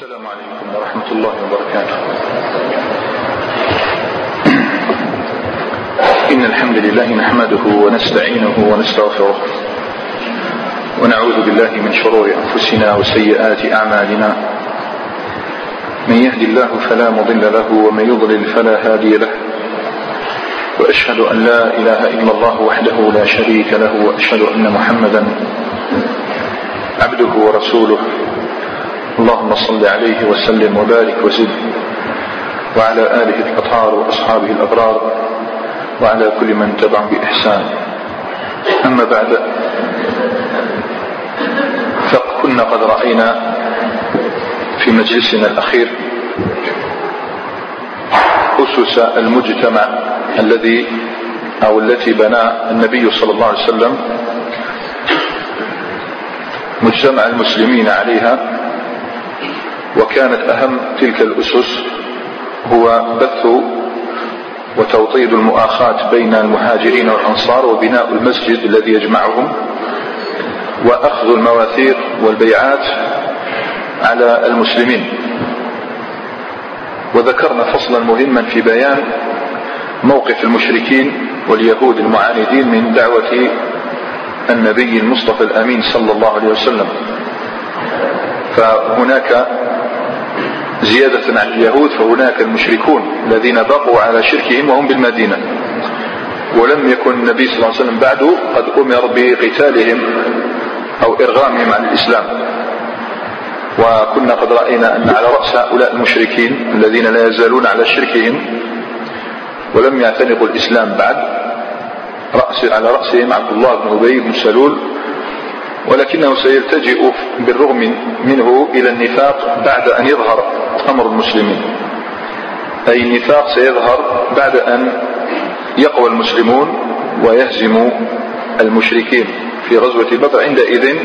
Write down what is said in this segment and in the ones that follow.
السلام عليكم ورحمة الله وبركاته. إن الحمد لله نحمده ونستعينه ونستغفره ونعوذ بالله من شرور أنفسنا وسيئات أعمالنا. من يهدي الله فلا مضل له ومن يضلل فلا هادي له. وأشهد أن لا إله إلا الله وحده لا شريك له وأشهد أن محمدا عبده ورسوله. اللهم صل عليه وسلم وبارك وزد. وعلى آله الأطهار وأصحابه الأبرار. وعلى كل من تبع بإحسان. أما بعد. فكنا قد رأينا في مجلسنا الأخير أسس المجتمع الذي أو التي بنى النبي صلى الله عليه وسلم. مجتمع المسلمين عليها. وكانت أهم تلك الأسس هو بث وتوطيد المؤاخاة بين المهاجرين والأنصار وبناء المسجد الذي يجمعهم وأخذ المواثيق والبيعات على المسلمين. وذكرنا فصلا مهما في بيان موقف المشركين واليهود المعاندين من دعوة النبي المصطفى الأمين صلى الله عليه وسلم. فهناك زيادة عن اليهود فهناك المشركون الذين بقوا على شركهم وهم بالمدينة. ولم يكن النبي صلى الله عليه وسلم بعد قد أمر بقتالهم أو إرغامهم عن الإسلام. وكنا قد رأينا أن على رأس هؤلاء المشركين الذين لا يزالون على شركهم ولم يعتنقوا الإسلام بعد رأس على رأسهم عبد الله بن أبي بن سلول ولكنه سيلتجئ بالرغم منه إلى النفاق بعد أن يظهر. أمر المسلمين. أي النفاق سيظهر بعد أن يقوى المسلمون ويهزموا المشركين. في غزوة بدر عندئذ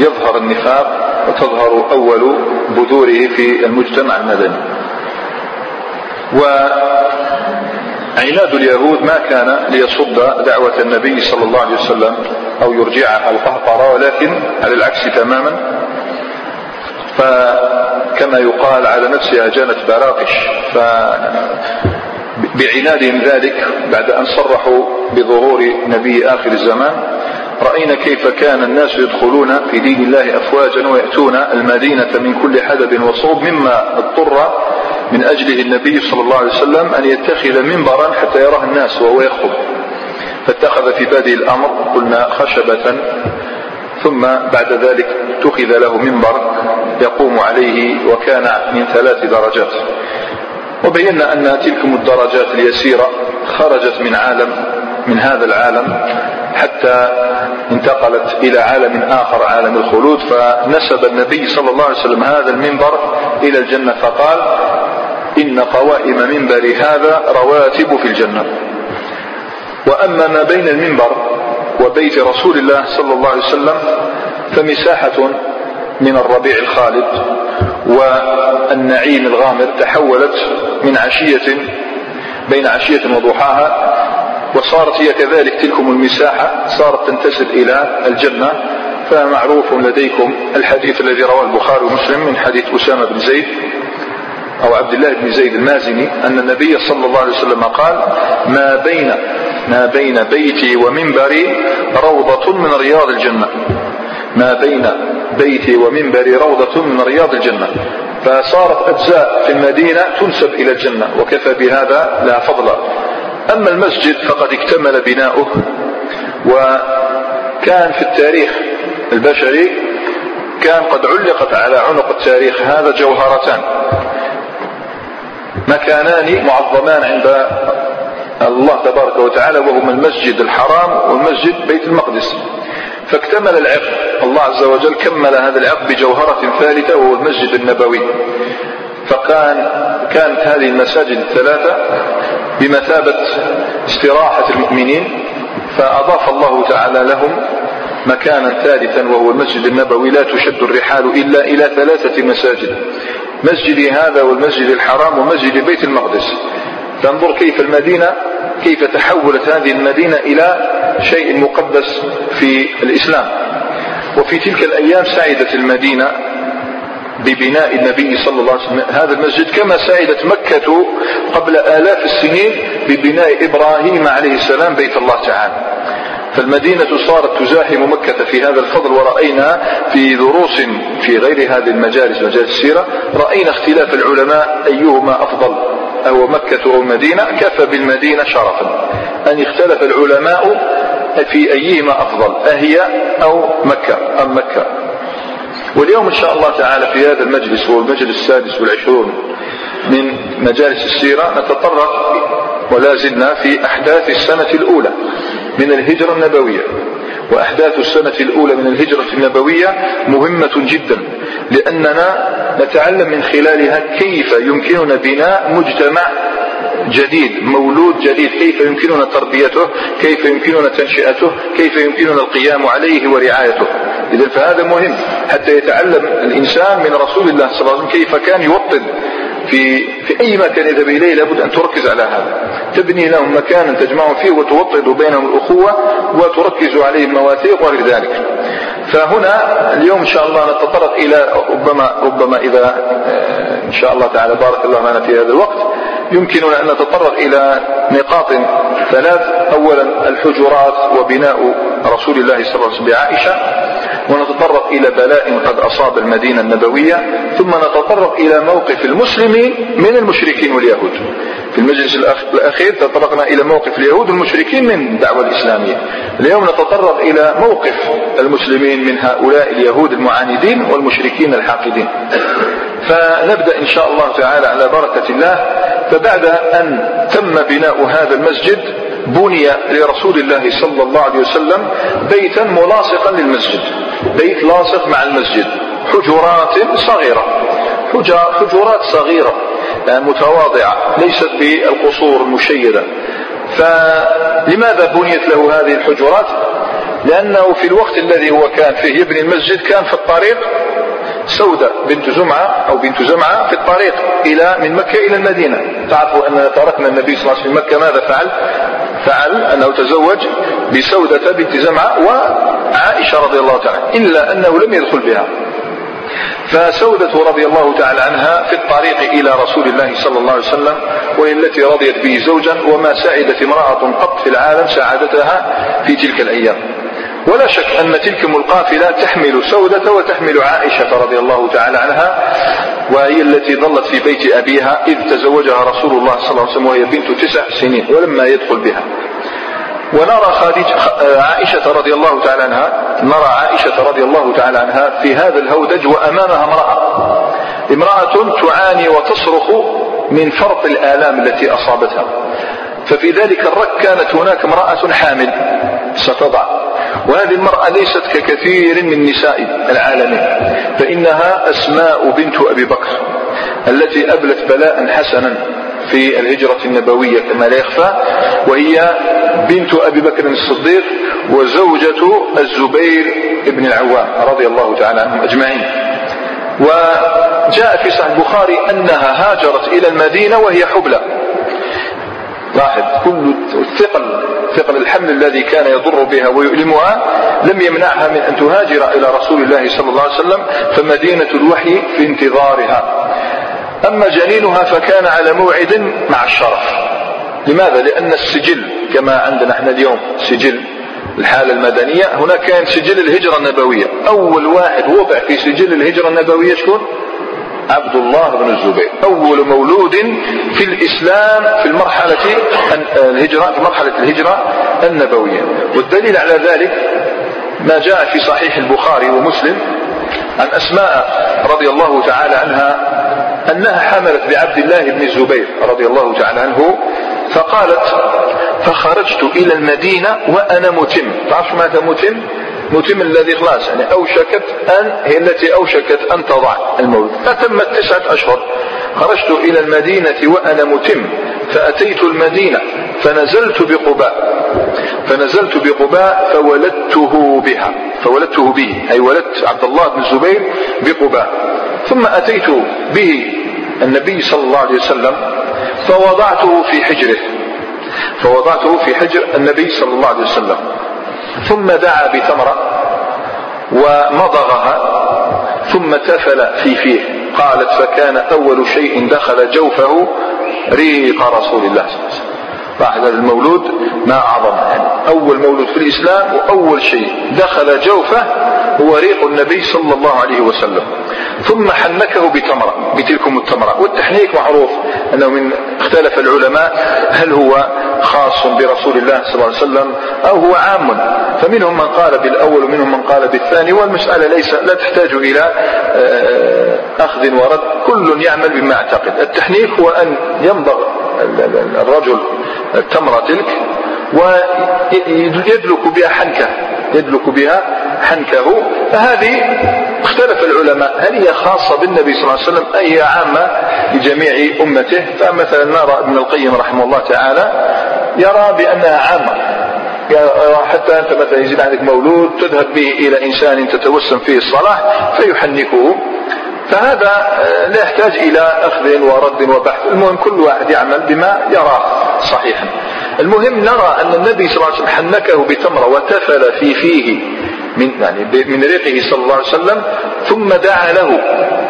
يظهر النفاق وتظهر أول بذوره في المجتمع المدني. وعناد اليهود ما كان ليصد دعوة النبي صلى الله عليه وسلم أو يرجعها القهقرة ولكن على العكس تماما. فكما يقال على نفسها جنت براقش. ف بعنادهم ذلك بعد أن صرحوا بظهور نبي آخر الزمان. رأينا كيف كان الناس يدخلون في دين الله أفواجا ويأتون المدينة من كل حدب وصوب مما اضطر من أجله النبي صلى الله عليه وسلم أن يتخذ منبرا حتى يراه الناس وهو يخطب. فاتخذ في بادئ الأمر قلنا خشبة. ثم بعد ذلك اتخذ له منبر. يقوم عليه وكان من ثلاث درجات. وبينا أن تلكم الدرجات اليسيرة خرجت من عالم من هذا العالم حتى انتقلت إلى عالم آخر عالم الخلود. فنسب النبي صلى الله عليه وسلم هذا المنبر إلى الجنة فقال إن قوائم منبر هذا رواتب في الجنة. وأما ما بين المنبر وبيت رسول الله صلى الله عليه وسلم فمساحة من الربيع الخالد والنعيم الغامر تحولت من عشية بين عشية وضحاها وصارت هي كذلك تلكم المساحة صارت تنتسب إلى الجنة فمعروف لديكم الحديث الذي رواه البخاري ومسلم من حديث أسامة بن زيد أو عبد الله بن زيد المازني أن النبي صلى الله عليه وسلم قال ما بين ما بين بيتي ومنبري روضة من رياض الجنة. ما بين بيتي ومنبري روضة من رياض الجنة. فصارت أجزاء في المدينة تنسب إلى الجنة وكفى بهذا لا فضل. أما المسجد فقد اكتمل بناؤه وكان في التاريخ البشري كان قد علقت على عنق التاريخ هذا جوهرتان. مكانان معظمان عند الله تبارك وتعالى وهما المسجد الحرام والمسجد بيت المقدس. فاكتمل العقد. الله عز وجل كمل هذا العقد بجوهرة ثالثة وهو المسجد النبوي. فكان كانت هذه المساجد الثلاثة بمثابة استراحة المؤمنين فأضاف الله تعالى لهم مكانا ثالثا وهو المسجد النبوي. لا تشد الرحال إلا إلى ثلاثة مساجد. مسجد هذا والمسجد الحرام ومسجد بيت المقدس. فانظر كيف المدينة كيف تحولت هذه المدينة إلى شيء مقدس في الإسلام. وفي تلك الأيام سعدت المدينة ببناء النبي صلى الله عليه وسلم. هذا المسجد كما سعدت مكة قبل آلاف السنين ببناء إبراهيم عليه السلام بيت الله تعالى. فالمدينة صارت تزاحم مكة في هذا الفضل ورأينا في دروس في غير هذه المجالس مجالس السيرة رأينا اختلاف العلماء أيهما أفضل أو مكة أو المدينة كفى بالمدينة شرفا. أن اختلف العلماء في أيهما أفضل أهي أو مكة أم مكة. واليوم إن شاء الله تعالى في هذا المجلس هو المجلس السادس والعشرون من مجالس السيرة نتطرق ولا زلنا في أحداث السنة الأولى من الهجرة النبوية. وأحداث السنة الأولى من الهجرة النبوية مهمة جدا لأننا نتعلم من خلالها كيف يمكننا بناء مجتمع جديد مولود جديد. كيف يمكننا تربيته؟ كيف يمكننا تنشئته؟ كيف يمكننا القيام عليه ورعايته؟ إذا فهذا مهم حتى يتعلم الإنسان من رسول الله صلى الله عليه وسلم كيف كان يوطن في في أي مكان يذهب اليه لابد أن تركز على هذا. تبني لهم مكانا تجمعهم فيه وتوطد بينهم الأخوة وتركز عليهم المواثيق وغير ذلك. فهنا اليوم إن شاء الله نتطرق إلى ربما ربما إذا آه، إن شاء الله تعالى بارك الله معنا في هذا الوقت يمكننا أن نتطرق إلى نقاط ثلاث. اولا الحجرات وبناء رسول الله صلى الله عليه وسلم بعائشة. ونتطرق إلى بلاء قد أصاب المدينة النبوية ثم نتطرق إلى موقف المسلمين من المشركين واليهود. في المجلس الأخير تطرقنا إلى موقف اليهود والمشركين من الدعوة الإسلامية. اليوم نتطرق إلى موقف المسلمين من هؤلاء اليهود المعاندين والمشركين الحاقدين. فنبدأ إن شاء الله تعالى على بركة الله فبعد أن تم بناء هذا المسجد بني لرسول الله صلى الله عليه وسلم بيتا ملاصقا للمسجد. بيت لاصق مع المسجد. حجرات صغيرة. حجرات صغيرة. متواضعة. ليست بالقصور المشيدة. فلماذا بنيت له هذه الحجرات؟ لأنه في الوقت الذي هو كان فيه يبني المسجد كان في الطريق سودة بنت زمعة أو بنت زمعة في الطريق إلى من مكة إلى المدينة. تعرفوا أن تركنا النبي صلى الله عليه وسلم في مكة ماذا فعل؟ فعل أنه تزوج بسودة بنت زمعة وعائشة رضي الله تعالى إلا أنه لم يدخل بها. فسودة رضي الله تعالى عنها في الطريق إلى رسول الله صلى الله عليه وسلم وهي التي رضيت به زوجا وما سعدت امرأة قط في العالم سعادتها في تلك الأيام. ولا شك أن تلكم القافلة تحمل سودة وتحمل عائشة رضي الله تعالى عنها وهي التي ظلت في بيت أبيها إذ تزوجها رسول الله صلى الله عليه وسلم وهي بنت تسع سنين ولما يدخل بها. ونرى خادج عائشة رضي الله تعالى عنها نرى عائشة رضي الله تعالى عنها في هذا الهودج وأمامها امرأة. امرأة تعاني وتصرخ من فرط الآلام التي أصابتها. ففي ذلك الرك كانت هناك امرأة حامل ستضع. وهذه المرأة ليست ككثير من نساء العالمين فإنها أسماء بنت أبي بكر التي أبلت بلاء حسنا في الهجرة النبوية كما لا يخفى وهي بنت أبي بكر الصديق وزوجة الزبير بن العوام رضي الله تعالى عنهم أجمعين. وجاء في صحيح البخاري أنها هاجرت إلى المدينة وهي حبلى. لاحظ كل الثقل ثقل الحمل الذي كان يضر بها ويؤلمها لم يمنعها من أن تهاجر إلى رسول الله صلى الله عليه وسلم فمدينة الوحي في انتظارها أما جنينها فكان على موعد مع الشرف لماذا؟ لأن السجل كما عندنا إحنا اليوم سجل الحالة المدنية هناك كان سجل الهجرة النبوية أول واحد وضع في سجل الهجرة النبوية شكون؟ عبد الله بن الزبير. أول مولود في الإسلام في المرحلة الهجرة في مرحلة الهجرة النبوية. والدليل على ذلك ما جاء في صحيح البخاري ومسلم عن أسماء رضي الله تعالى عنها أنها حملت بعبد الله بن الزبير رضي الله تعالى عنه فقالت فخرجت إلى المدينة وأنا متم. تعرف ماذا متم؟ متم الذي خلاص يعني أوشكت أن هي التي أوشكت أن تضع المولد فتمت تسعة أشهر. خرجت إلى المدينة وأنا متم. فأتيت المدينة فنزلت بقباء. فنزلت بقباء فولدته بها. فولدته به أي ولدت عبد الله بن الزبير بقباء. ثم أتيت به النبي صلى الله عليه وسلم فوضعته في حجره. فوضعته في حجر النبي صلى الله عليه وسلم. ثم دعا بتمرة ومضغها ثم تفل في فيه. قالت فكان أول شيء دخل جوفه ريق رسول الله صلى الله عليه وسلم. لاحظ المولود ما أعظم يعني أول مولود في الإسلام وأول شيء دخل جوفه هو ريق النبي صلى الله عليه وسلم. ثم حنكه بتمرة بتلكم التمرة. والتحنيك معروف أنه من اختلف العلماء هل هو خاص برسول الله صلى الله عليه وسلم أو هو عام. فمنهم من قال بالأول ومنهم من قال بالثاني والمسألة ليس لا تحتاج إلى آه، أخذ ورد. كل يعمل بما أعتقد. التحنيك هو أن يمضغ الرجل التمرة تلك ويدلك بها حنكة يدلك بها حنكه. فهذه اختلف العلماء. هل هي خاصة بالنبي صلى الله عليه وسلم أي هي عامة لجميع أمته؟ فمثلا نرى ابن القيم رحمه الله تعالى يرى بأنها عامة. حتى أنت مثلا يزيد عندك مولود تذهب به إلى إنسان تتوسم فيه الصلاة فيحنكه. فهذا لا يحتاج إلى أخذ ورد وبحث. المهم كل واحد يعمل بما يراه صحيحا. المهم نرى أن النبي صلى الله عليه وسلم حنكه بتمرة وتفل في فيه. من يعني من ريقه صلى الله عليه وسلم ثم دعا له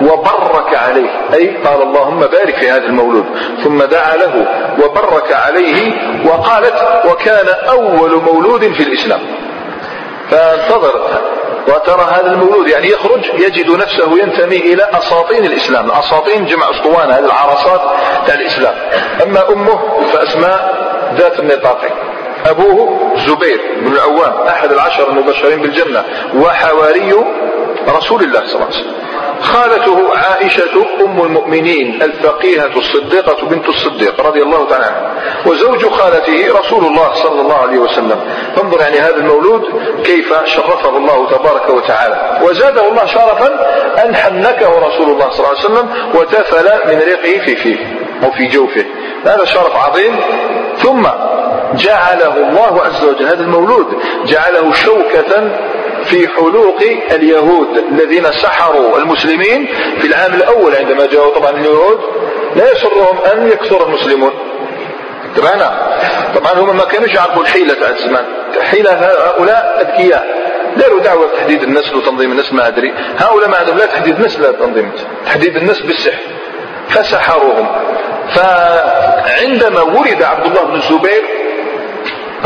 وبرك عليه. أي قال اللهم بارك في هذا المولود. ثم دعا له وبرك عليه وقالت وكان أول مولود في الإسلام. فانتظر وترى هذا المولود يعني يخرج يجد نفسه ينتمي إلى أساطين الإسلام. الأساطين جمع أسطوانة هذه العرصات تاع الإسلام. أما أمه فأسماء ذات النطاقين أبوه زبير بن العوام أحد العشر المبشرين بالجنة وحواري رسول الله صلى الله عليه وسلم. خالته عائشة أم المؤمنين الفقيهة الصديقة بنت الصديق رضي الله تعالى عنها وزوج خالته رسول الله صلى الله عليه وسلم. فانظر يعني هذا المولود كيف شرفه الله تبارك وتعالى. وزاده الله شرفا أن حنكه رسول الله صلى الله عليه وسلم وتفل من ريقه في فيه أو في جوفه. هذا شرف عظيم. ثم جعله الله عز وجل هذا المولود جعله شوكة في حلوق اليهود الذين سحروا المسلمين في العام الأول عندما جاءوا طبعا اليهود لا يسرهم أن يكثر المسلمون. تبعنا طبعا هم ما كانوش يعرفوا الحيلة تاع الزمان حيلة هؤلاء أذكياء. داروا دعوة تحديد النسل وتنظيم النسل ما أدري. هؤلاء ما عندهم لا تحديد نسل لا تنظيم تحديد النسل بالسحر. فسحروهم. فعندما ولد عبد الله بن الزبير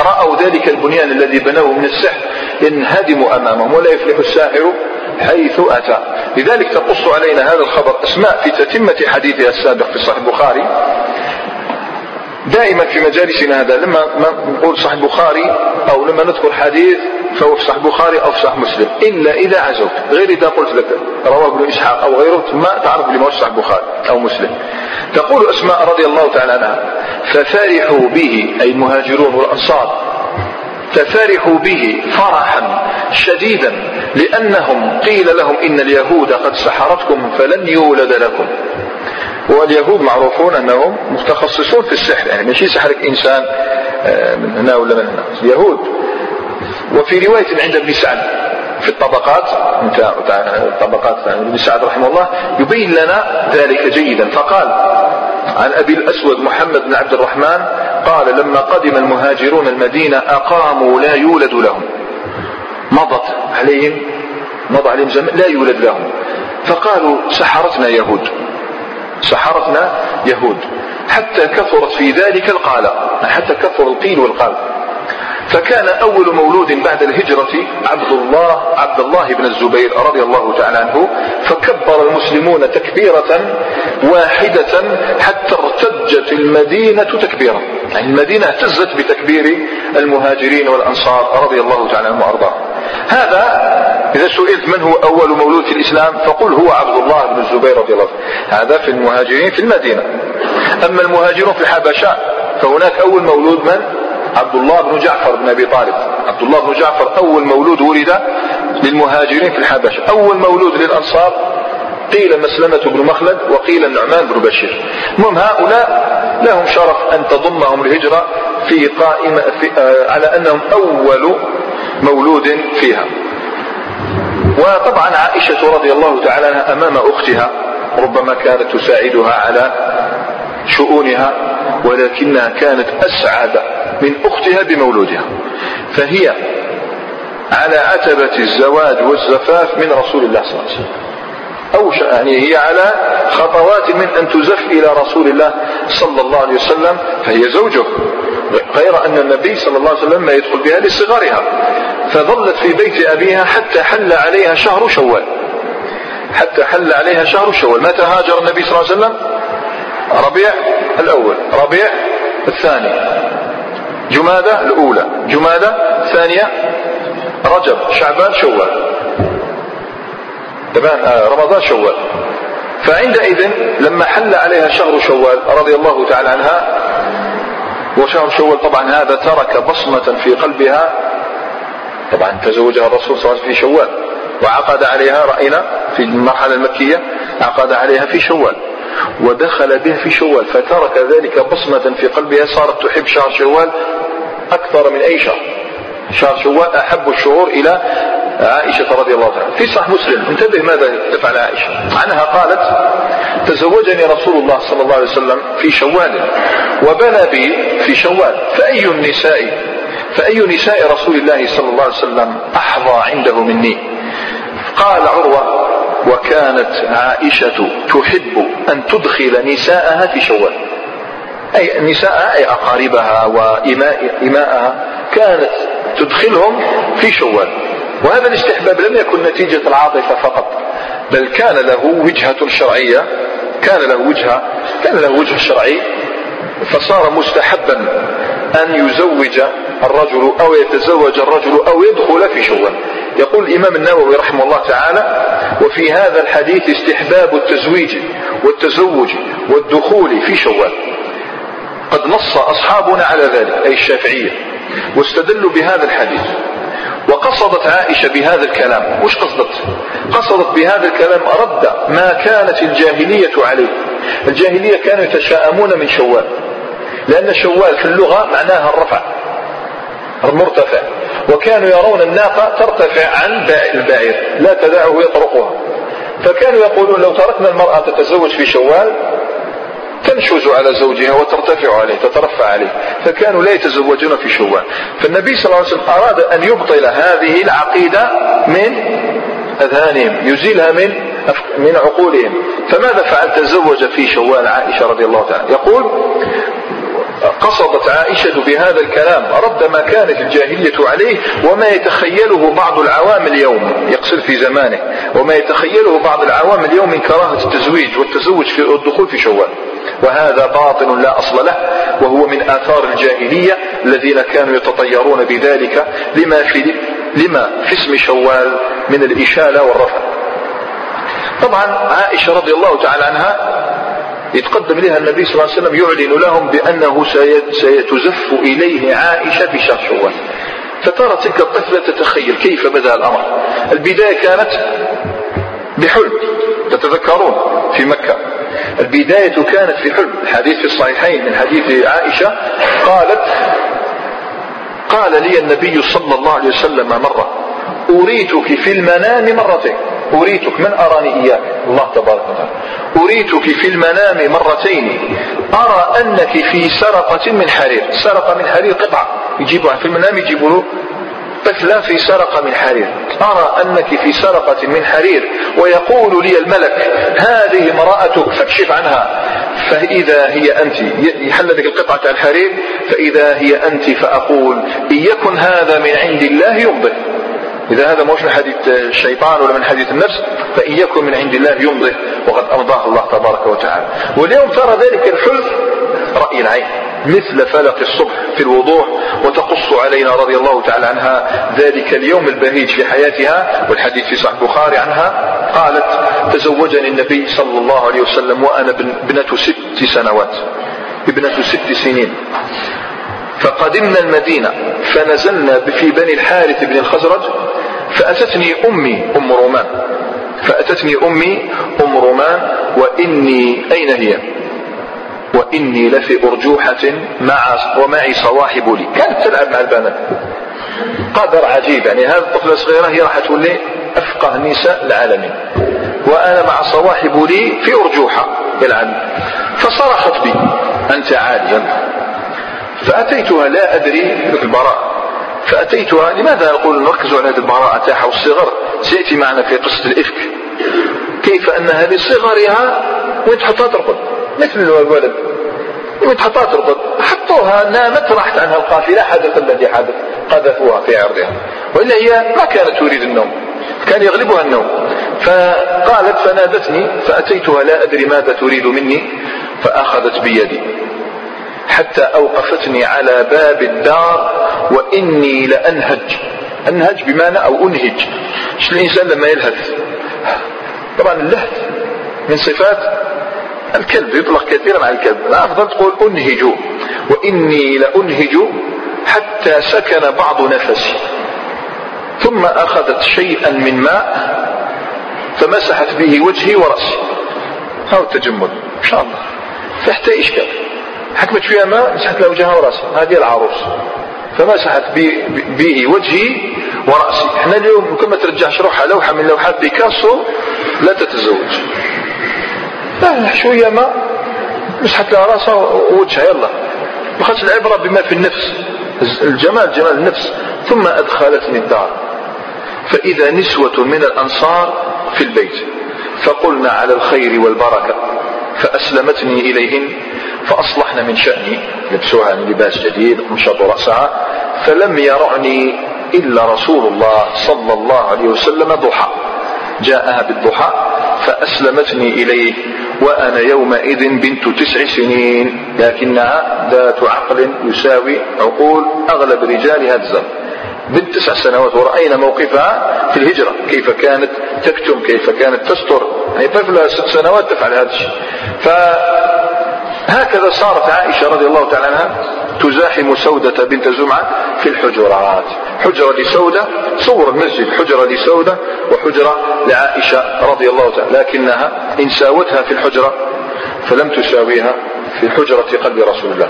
رأوا ذلك البنيان الذي بنوه من السحر ينهدم أمامهم ولا يفلح الساحر حيث أتى. لذلك تقص علينا هذا الخبر أسماء في تتمة حديثها السابق في صحيح البخاري. دائما في مجالسنا هذا لما نقول صحيح البخاري أو لما نذكر حديث فهو في صحيح البخاري أو في صحيح مسلم. إلا إذا عزوت غير إذا قلت لك رواه ابن إسحاق أو غيره ثم تعرف لما هو صحيح البخاري أو مسلم. تقول أسماء رضي الله تعالى عنها ففرحوا به أي المهاجرون والأنصار. ففرحوا به فرحا شديدا لأنهم قيل لهم إن اليهود قد سحرتكم فلن يولد لكم. واليهود معروفون أنهم متخصصون في السحر يعني ماشي سحرك إنسان آه، من هنا ولا من هنا؟ اليهود وفي رواية عند ابن سعد في الطبقات طبقات ابن سعد رحمه الله يبين لنا ذلك جيدا. فقال عن أبي الأسود محمد بن عبد الرحمن قال لما قدم المهاجرون المدينة أقاموا لا يولد لهم. مضت عليهم مضى عليهم زمن لا يولد لهم. فقالوا سحرتنا يهود. سحرتنا يهود. حتى كثرت في ذلك القالة حتى كثر القيل والقال. فكان أول مولود بعد الهجرة عبد الله عبد الله بن الزبير رضي الله تعالى عنه فكبر المسلمون تكبيرة واحدة حتى ارتجت المدينة تكبيرا. يعني المدينة اهتزت بتكبير المهاجرين والأنصار رضي الله تعالى عنهم وأرضاهم. هذا إذا سئلت من هو أول مولود في الإسلام فقل هو عبد الله بن الزبير رضي الله عنه. هذا في المهاجرين في المدينة. أما المهاجرون في الحبشة فهناك أول مولود من؟ عبد الله بن جعفر بن أبي طالب. عبد الله بن جعفر أول مولود ولد للمهاجرين في الحبشة. أول مولود للأنصار قيل مسلمة بن مخلد وقيل النعمان بن بشير. المهم هؤلاء لهم شرف أن تضمهم الهجرة في قائمة في آه على أنهم أول مولود فيها. وطبعا عائشة رضي الله تعالى عنها أمام أختها ربما كانت تساعدها على شؤونها ولكنها كانت أسعد من أختها بمولودها. فهي على عتبة الزواج والزفاف من رسول الله صلى الله عليه وسلم. أو يعني هي على خطوات من أن تزف إلى رسول الله صلى الله عليه وسلم فهي زوجه. غير أن النبي صلى الله عليه وسلم ما يدخل بها لصغرها فظلت في بيت أبيها حتى حل عليها شهر شوال. حتى حل عليها شهر شوال. متى هاجر النبي صلى الله عليه وسلم؟ ربيع الأول. ربيع الثاني. جمادة الأولى. جمادة الثانية رجب. شعبان شوال. تمام؟ آه رمضان شوال. فعندئذ لما حل عليها شهر شوال رضي الله تعالى عنها وشهر شوال طبعا هذا ترك بصمة في قلبها طبعا تزوجها الرسول صلى الله عليه وسلم في شوال وعقد عليها رأينا في المرحلة المكية عقد عليها في شوال ودخل بها في شوال فترك ذلك بصمة في قلبها صارت تحب شهر شوال أكثر من أي شهر. شهر شوال أحب الشهور إلى عائشة رضي الله عنها. في صحيح مسلم انتبه ماذا تفعل عائشة. عنها قالت تزوجني رسول الله صلى الله عليه وسلم في شوال وبنى بي في شوال. فأي النساء فأي نساء رسول الله صلى الله عليه وسلم أحظى عنده مني؟ قال عروة وكانت عائشة تحب أن تدخل نساءها في شوال. أي نساءها أي أقاربها وإماءها كانت تدخلهم في شوال. وهذا الاستحباب لم يكن نتيجة العاطفة فقط بل كان له وجهة شرعية كان له وجهة كان له وجه شرعي فصار مستحبا أن يزوج الرجل أو يتزوج الرجل أو يدخل في شوال. يقول الإمام النووي رحمه الله تعالى وفي هذا الحديث استحباب التزويج والتزوج والدخول في شوال. قد نص أصحابنا على ذلك أي الشافعية. واستدلوا بهذا الحديث. وقصدت عائشة بهذا الكلام. وش قصدت؟ قصدت بهذا الكلام رد ما كانت الجاهلية عليه. الجاهلية كانوا يتشاءمون من شوال. لأن شوال في اللغة معناها الرفع المرتفع. وكانوا يرون الناقة ترتفع عن البعير لا تدعه يطرقها. فكانوا يقولون لو تركنا المرأة تتزوج في شوال تنشز على زوجها وترتفع عليه تترفع عليه. فكانوا لا يتزوجون في شوال. فالنبي صلى الله عليه وسلم أراد أن يبطل هذه العقيدة من أذهانهم يزيلها من من عقولهم. فماذا فعل؟ تزوج في شوال عائشة رضي الله تعالى. يقول قصدت عائشة بهذا الكلام رد ما كانت الجاهلية عليه وما يتخيله بعض العوام اليوم يقصد في زمانه وما يتخيله بعض العوام اليوم من كراهة التزويج والتزوج في الدخول في شوال. وهذا باطل لا أصل له وهو من آثار الجاهلية الذين كانوا يتطيرون بذلك لما في لما في اسم شوال من الإشالة والرفع. طبعا عائشة رضي الله تعالى عنها يتقدم إليها النبي صلى الله عليه وسلم يعلن لهم بأنه سيتزف إليه عائشة شهر شوال. فترى تلك الطفلة تتخيل كيف بدأ الأمر. البداية كانت بحلم تتذكرون في مكة. البداية كانت في حلم الحديث في الصحيحين من حديث عائشة قالت قال لي النبي صلى الله عليه وسلم مرة أريتك في المنام مرتين. أريتك من أراني إياك؟ الله تبارك وتعالى. أريتك في المنام مرتين. أرى أنك في سرقة من حرير. سرقة من حرير قطعة. يجيبها في المنام يجيبوا له. طفلة في سرقة من حرير. أرى أنك في سرقة من حرير. ويقول لي الملك هذه امرأتك. فاكشف عنها. فإذا هي أنت يحل لك القطعة الحرير. فإذا هي أنت فأقول إن يكن هذا من عند الله يمضي إذا هذا مش من حديث الشيطان ولا من حديث النفس فإن يكن من عند الله يمضي وقد أمضاه الله تبارك وتعالى. واليوم ترى ذلك الحلف رأي العين مثل فلق الصبح في الوضوح وتقص علينا رضي الله تعالى عنها ذلك اليوم البهيج في حياتها والحديث في صحيح البخاري عنها قالت تزوجني النبي صلى الله عليه وسلم وأنا ابنة ست سنوات ابنة ست سنين. فقدمنا المدينة فنزلنا في بني الحارث بن الخزرج فأتتني أمي أم رومان. فأتتني أمي أم رومان وإني أين هي؟ وإني لفي أرجوحة مع ومعي صواحب لي. كانت تلعب مع البنات. قدر عجيب يعني هذه الطفلة الصغيرة هي راح تولي أفقه نساء العالمين. وأنا مع صواحب لي في أرجوحة يلعب فصرخت بي أنت عاليا. فأتيتها لا أدري البراء. فأتيتها لماذا نقول نركز على هذه البراءة تاعها والصغر؟ سيأتي معنا في قصة الإفك. كيف أنها بصغرها وين تحطها ترقد؟ مثل الولد وين تحطها ترقد. حطوها نامت راحت عنها القافلة حدث الذي حدث قذفوها في عرضها. وإلا هي ما كانت تريد النوم. كان يغلبها النوم. فقالت فنادتني فأتيتها لا أدري ماذا تريد مني فأخذت بيدي. حتى أوقفتني على باب الدار وإني لأنهج. أنهج بمعنى أو أنهج. شو الإنسان لما يلهث؟ طبعا اللهث من صفات الكلب يطلق كثيرا على الكلب. الأفضل تقول أنهج وإني لأنهج حتى سكن بعض نفسي. ثم أخذت شيئا من ماء فمسحت به وجهي ورأسي. هاو التجمل. إن شاء الله. تحت إشكال حكمت فيها ماء مسحت له وجهها ورأسها هذه العروس. فمسحت به وجهي ورأسي. إحنا اليوم كما ترجعش روحها لوحة من لوحات بيكاسو لا تتزوج. لا شوية ماء مسحت لها راسها ووجهها يلا. ما خدش العبرة بما في النفس. الجمال جمال النفس. ثم أدخلتني الدار. فإذا نسوة من الأنصار في البيت. فقلنا على الخير والبركة. فأسلمتني إليهن. فأصلحن من شأني لبسوها من لباس جديد ومشطوا رأسها فلم يرعني إلا رسول الله صلى الله عليه وسلم ضحى. جاءها بالضحى فأسلمتني إليه وأنا يومئذ بنت تسع سنين لكنها ذات عقل يساوي عقول أغلب رجال هذا الزمن. بنت تسع سنوات ورأينا موقفها في الهجرة. كيف كانت تكتم كيف كانت تستر. يعني طفلة ست سنوات تفعل هذا الشيء. فهكذا صارت عائشة رضي الله تعالى عنها تزاحم سودة بنت زمعة في الحجرات. حجرة لسودة صور المسجد حجرة لسودة وحجرة لعائشة رضي الله تعالى لكنها إن ساوتها في الحجرة فلم تساويها في حجرة قلب رسول الله.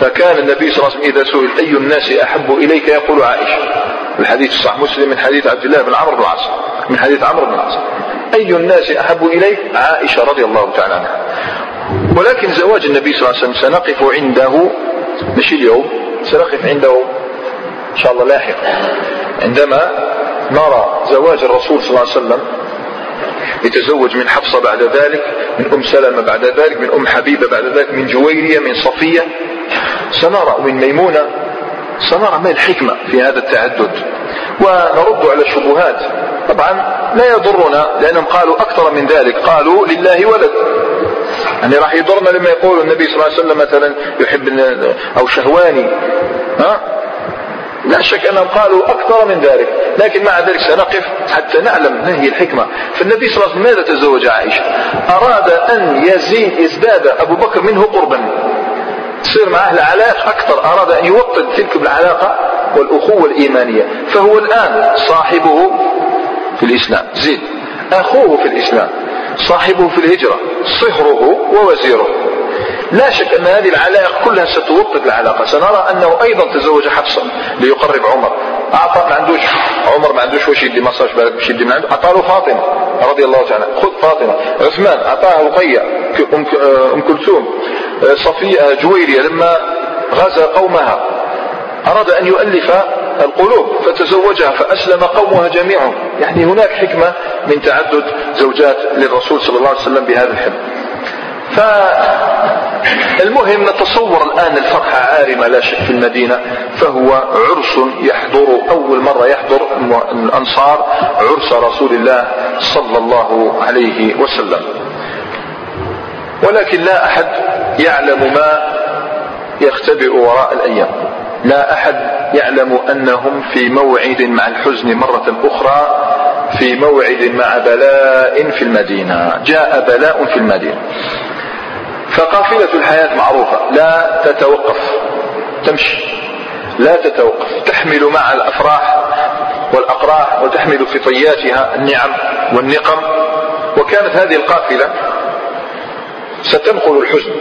فكان النبي صلى الله عليه وسلم إذا سئل أي الناس أحب إليك؟ يقول عائشة. الحديث صح مسلم من حديث عبد الله بن عمرو بن العاص من حديث عمرو بن العاص. أي الناس أحب إليك؟ عائشة رضي الله تعالى عنها. ولكن زواج النبي صلى الله عليه وسلم سنقف عنده مش اليوم سنقف عنده إن شاء الله لاحقا. عندما نرى زواج الرسول صلى الله عليه وسلم يتزوج من حفصة بعد ذلك من أم سلمة بعد ذلك من أم حبيبة بعد ذلك من جويرية من صفية سنرى من ميمونة سنرى ما الحكمة في هذا التعدد. ونرد على الشبهات. طبعا لا يضرنا لأنهم قالوا أكثر من ذلك قالوا لله ولد. يعني راح يضرنا لما يقول النبي صلى الله عليه وسلم مثلا يحب أو شهواني. ها؟ لا شك أنهم قالوا أكثر من ذلك. لكن مع ذلك سنقف حتى نعلم ما هي الحكمة. فالنبي صلى الله عليه وسلم ماذا تزوج عائشة؟ أراد أن يزيد يزداد أبو بكر منه قربا. تصير معه العلاقة أكثر. أراد أن يوطد تلك العلاقة والأخوة الإيمانية. فهو الآن صاحبه في الإسلام. زيد أخوه في الإسلام. صاحبه في الهجرة صهره ووزيره. لا شك أن هذه العلائق كلها ستوطد العلاقة. سنرى أنه أيضا تزوج حفصة ليقرب عمر. أعطى ما عندوش عمر ما عندوش واش يدي مصاج بالك باش يدي من عنده. أعطى له فاطمة رضي الله تعالى خذ فاطمة. عثمان أعطاها رقية أم كلثوم. صفية جويرية لما غزا قومها أراد أن يؤلف القلوب فتزوجها فأسلم قومها جميعهم. يعني هناك حكمة من تعدد زوجات للرسول صلى الله عليه وسلم بهذا الحب فالمهم نتصور الآن الفرحة عارمة لا شك في المدينة فهو عرس يحضر أول مرة يحضر الأنصار عرس رسول الله صلى الله عليه وسلم. ولكن لا أحد يعلم ما يختبئ وراء الأيام. لا أحد يعلم أنهم في موعد مع الحزن مرة أخرى في موعد مع بلاء في المدينة. جاء بلاء في المدينة. فقافلة الحياة معروفة. لا تتوقف. تمشي. لا تتوقف. تحمل مع الأفراح والأقراح وتحمل في طياتها النعم والنقم. وكانت هذه القافلة ستنقل الحزن.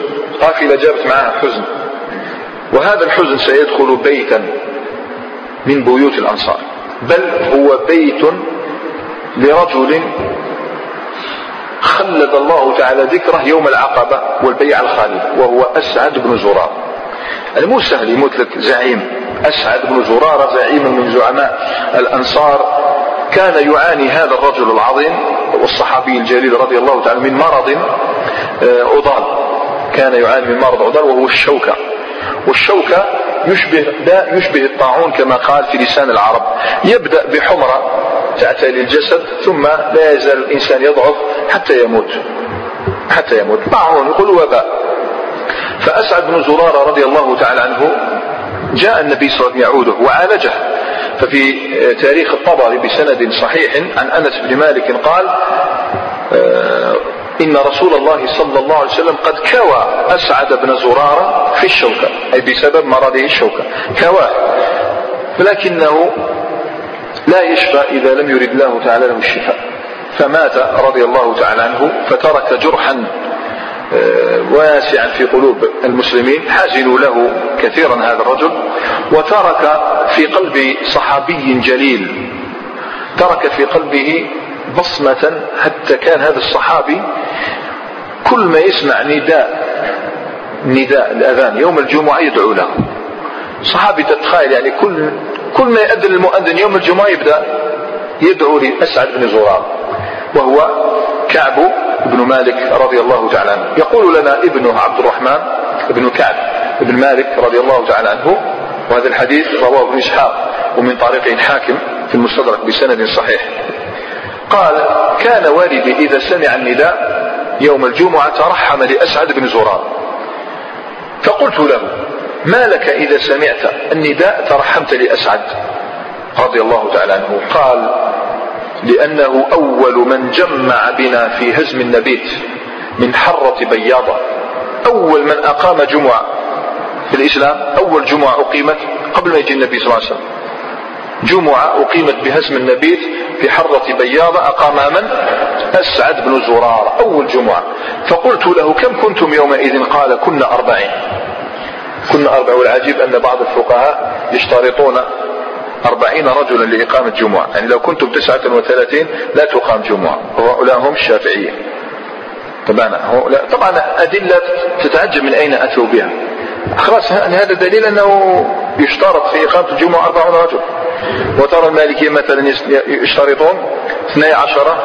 قافلة جابت معها حزن. وهذا الحزن سيدخل بيتا من بيوت الأنصار بل هو بيت لرجل خلد الله تعالى ذكره يوم العقبة والبيع الخالدة وهو أسعد بن زرار يعني مو سهل يموت لك زعيم أسعد بن زرارة زعيم من زعماء الأنصار. كان يعاني هذا الرجل العظيم والصحابي الجليل رضي الله تعالى من مرض آه، عضال. كان يعاني من مرض عضال وهو الشوكة. والشوكة يشبه داء يشبه الطاعون كما قال في لسان العرب. يبدأ بحمرة تعتلي الجسد ثم لا يزال الإنسان يضعف حتى يموت. حتى يموت. طاعون يقول وباء. فأسعد بن زرارة رضي الله تعالى عنه جاء النبي صلى الله عليه وسلم يعوده وعالجه. ففي تاريخ الطبري بسند صحيح عن أنس بن مالك قال إن رسول الله صلى الله عليه وسلم قد كوى أسعد بن زرارة في الشوكة أي بسبب مرضه الشوكة. كواه ولكنه لا يشفى إذا لم يرد الله تعالى له الشفاء. فمات رضي الله تعالى عنه فترك جرحا آه، واسعا في قلوب المسلمين. حزنوا له كثيرا هذا الرجل وترك في قلب صحابي جليل. ترك في قلبه بصمة حتى كان هذا الصحابي كل ما يسمع نداء نداء الأذان يوم الجمعة يدعو له. صحابي تتخيل يعني كل كل ما يأذن المؤذن يوم الجمعة يبدأ يدعو لأسعد بن زرار وهو كعب بن مالك رضي الله تعالى عنه. يقول لنا ابنه عبد الرحمن بن كعب بن مالك رضي الله تعالى عنه وهذا الحديث رواه ابن إسحاق ومن طريق حاكم في المستدرك بسند صحيح. قال كان والدي إذا سمع النداء يوم الجمعة ترحم لأسعد بن زرار. فقلت له ما لك إذا سمعت النداء ترحمت لأسعد؟ رضي الله تعالى عنه. قال لأنه أول من جمع بنا في هزم النبيت من حرة بياضة. أول من أقام جمعة في الإسلام أول جمعة أقيمت قبل ما يجي النبي صلى الله عليه وسلم. جمعة أقيمت بهزم النبيت في حرة بياضة أقام من؟ أسعد بن زرار أول جمعة. فقلت له كم كنتم يومئذ؟ قال كنا أربعين. كنا أربع والعجيب أن بعض الفقهاء يشترطون أربعين رجلا لإقامة جمعة. يعني لو كنتم تسعة وثلاثين لا تقام جمعة. وهؤلاء هم الشافعية. طبعا طبعا أدلة تتعجب من أين أتوا بها. خلاص هذا دليل أنه يشترط في إقامة الجمعة أربعون رجل وترى المالكية مثلا يشترطون اثني عشر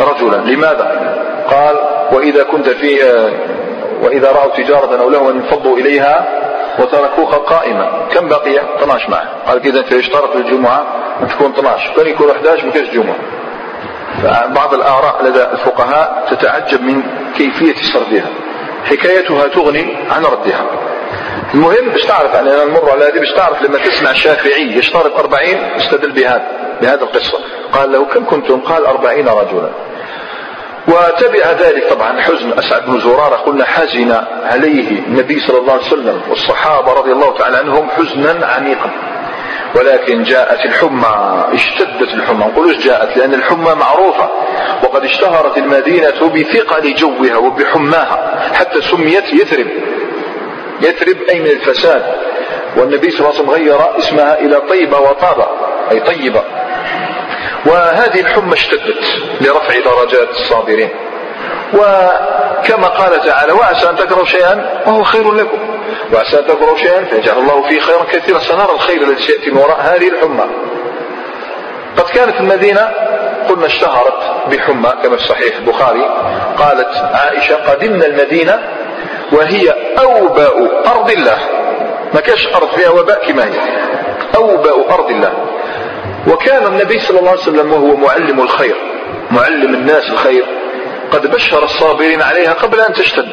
رجلا. لماذا؟ قال وإذا كنت في وإذا رأوا تجارة أو لهوا انفضوا إليها وتركوها قائمة كم بقي؟ 12 معه. قال كذا انت يشترط الجمعة تكون 12 كان يكون 11 ما كانش جمعة. فبعض الآراء لدى الفقهاء تتعجب من كيفية سردها حكايتها تغني عن ردها. المهم باش تعرف يعني أنا نمر على هذه باش تعرف لما تسمع الشافعي يشترط 40 استدل بهذا بهذه القصة. قال له كم كنتم؟ قال أربعين رجلا. وتبع ذلك طبعا حزن أسعد بن زرارة. قلنا حزن عليه النبي صلى الله عليه وسلم والصحابة رضي الله تعالى عنهم حزنا عميقا. ولكن جاءت الحمى اشتدت الحمى. نقولوش جاءت؟ لأن الحمى معروفة. وقد اشتهرت المدينة بثقل جوها وبحماها حتى سميت يثرب. يثرب أي من الفساد. والنبي صلى الله عليه وسلم غير اسمها إلى طيبة وطابة أي طيبة. وهذه الحمى اشتدت لرفع درجات الصابرين. وكما قال تعالى وعسى أن تكرهوا شيئا وهو خير لكم. وعسى أن تكرهوا شيئا فيجعل الله فيه خيرا كثيرا. سنرى الخير الذي سيأتي من وراء هذه الحمى. قد كانت المدينة قلنا اشتهرت بحمى كما في صحيح البخاري. قالت عائشة قدمنا المدينة وهي أوباء أرض الله. ما كاش أرض فيها وباء كما هي أوباء أرض الله. وكان النبي صلى الله عليه وسلم وهو معلم الخير معلم الناس الخير. قد بشر الصابرين عليها قبل أن تشتد.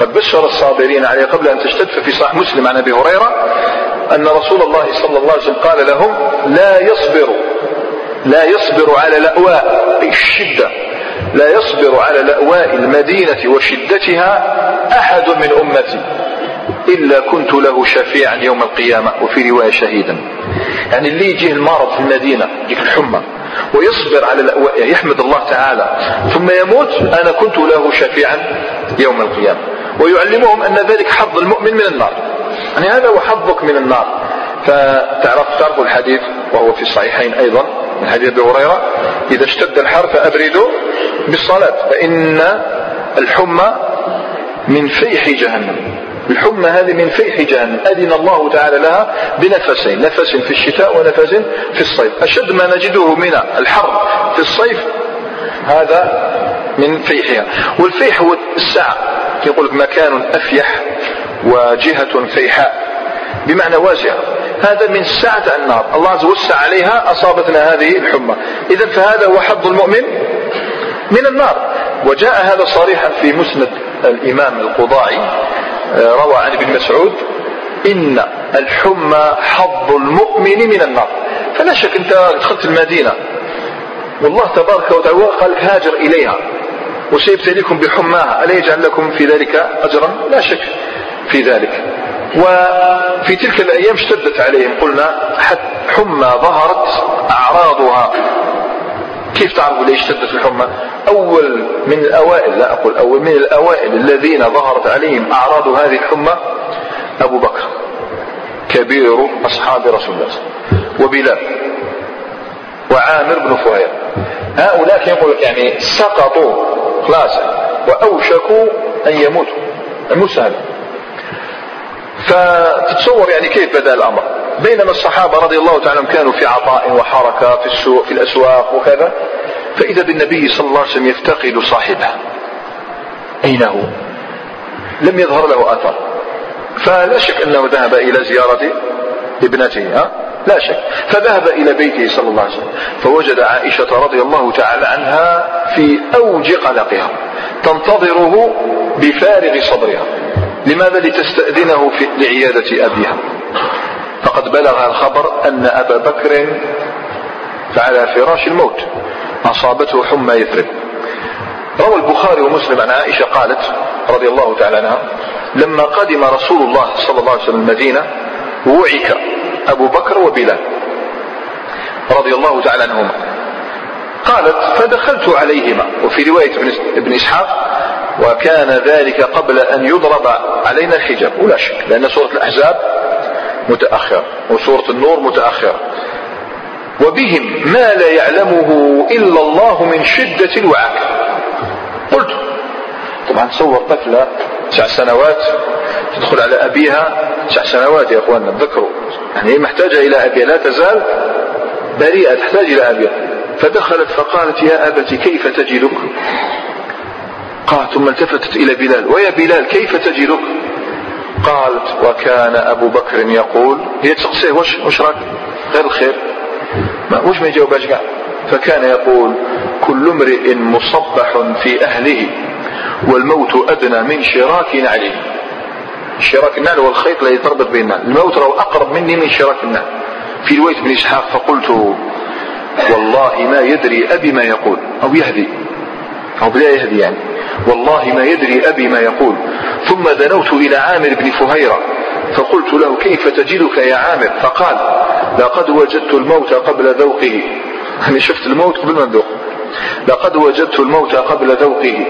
قد بشر الصابرين عليها قبل أن تشتد. ففي صحيح مسلم عن أبي هريرة أن رسول الله صلى الله عليه وسلم قال لهم لا يصبر لا يصبر على لأواء الشدة لا يصبر على لأواء المدينة وشدتها أحد من أمتي إلا كنت له شفيعا يوم القيامة وفي رواية شهيدا. يعني اللي يجيه المرض في المدينة يجيك الحمى ويصبر على الأوائل يحمد الله تعالى ثم يموت أنا كنت له شفيعا يوم القيامة. ويعلمهم أن ذلك حظ المؤمن من النار. يعني هذا هو حظك من النار. فتعرف تعرف الحديث وهو في الصحيحين أيضا من حديث أبي هريرة إذا اشتد الحر فأبردوا بالصلاة فإن الحمى من فيح جهنم. الحمى هذه من فيح جهنم. أذن الله تعالى لها بنفسين نفس في الشتاء ونفس في الصيف. أشد ما نجده من الحر في الصيف هذا من فيحها. والفيح هو السعة يقول مكان أفيح وجهة فيحاء. بمعنى واسعة. هذا من سعة النار. الله عز وجل عليها أصابتنا هذه الحمى. إذا فهذا هو حظ المؤمن من النار. وجاء هذا صريحا في مسند الإمام القضاعي آه، روى عن ابن مسعود إن الحمى حظ المؤمن من النار. فلا شك أنت دخلت المدينة والله تبارك وتعالى قال هاجر إليها وسيبتليكم بحماها ألا يجعل لكم في ذلك أجرا؟ لا شك في ذلك. وفي تلك الأيام اشتدت عليهم قلنا حمى ظهرت أعراضها. كيف تعرفوا ليش اشتدت الحمى؟ أول من الأوائل لا أقول أول من الأوائل الذين ظهرت عليهم أعراض هذه الحمى أبو بكر كبير أصحاب رسول الله وبلال وعامر بن فهير. هؤلاء يقول لك؟ يعني سقطوا خلاص وأوشكوا أن يموتوا. المسهل فتتصور يعني كيف بدا الأمر؟ بينما الصحابة رضي الله تعالى كانوا في عطاء وحركة في السوق في الأسواق وكذا. فإذا بالنبي صلى الله عليه وسلم يفتقد صاحبه. أين هو؟ لم يظهر له أثر. فلا شك أنه ذهب إلى زيارة ابنته ها؟ لا شك. فذهب إلى بيته صلى الله عليه وسلم. فوجد عائشة رضي الله تعالى عنها في أوج قلقها. تنتظره بفارغ صدرها لماذا لتستأذنه في لعيادة أبيها؟ فقد بلغ الخبر أن أبا بكر فعلى فراش الموت أصابته حمى يثرب. روى البخاري ومسلم عن عائشة قالت رضي الله تعالى عنها لما قدم رسول الله صلى الله عليه وسلم المدينة وعك أبو بكر وبلال رضي الله تعالى عنهما. قالت فدخلت عليهما. وفي رواية ابن إسحاق وكان ذلك قبل أن يضرب علينا الحجاب. ولا شك لأن سورة الأحزاب متأخرة وسورة النور متأخرة. وبهم ما لا يعلمه إلا الله من شدة الوعك قلت طبعا تصور طفلة تسع سنوات تدخل على أبيها تسع سنوات يا أخواننا تذكروا يعني هي محتاجة إلى أبيها لا تزال بريئة تحتاج إلى أبيها. فدخلت فقالت يا أبت كيف تجدك؟ قال ثم التفتت إلى بلال. ويا بلال كيف تجدك؟ قالت وكان أبو بكر يقول هي تسقسيه وش وش راك غير الخير. ما وش ما يجاوباش كاع فكان يقول كل امرئ مصبح في أهله والموت أدنى من شراك نعله شراك النعل هو الخيط الذي تربط بين الموت راه أقرب مني من شراك النعل. في رواية ابن إسحاق فقلت والله ما يدري أبي ما يقول. أو يهدي. أو بلا يهدي يعني. والله ما يدري أبي ما يقول. ثم دنوت إلى عامر بن فهيرة. فقلت له كيف تجدك يا عامر؟ فقال لقد وجدت الموت قبل ذوقه. يعني شفت الموت قبل ما ذوق لقد وجدت الموت قبل ذوقه.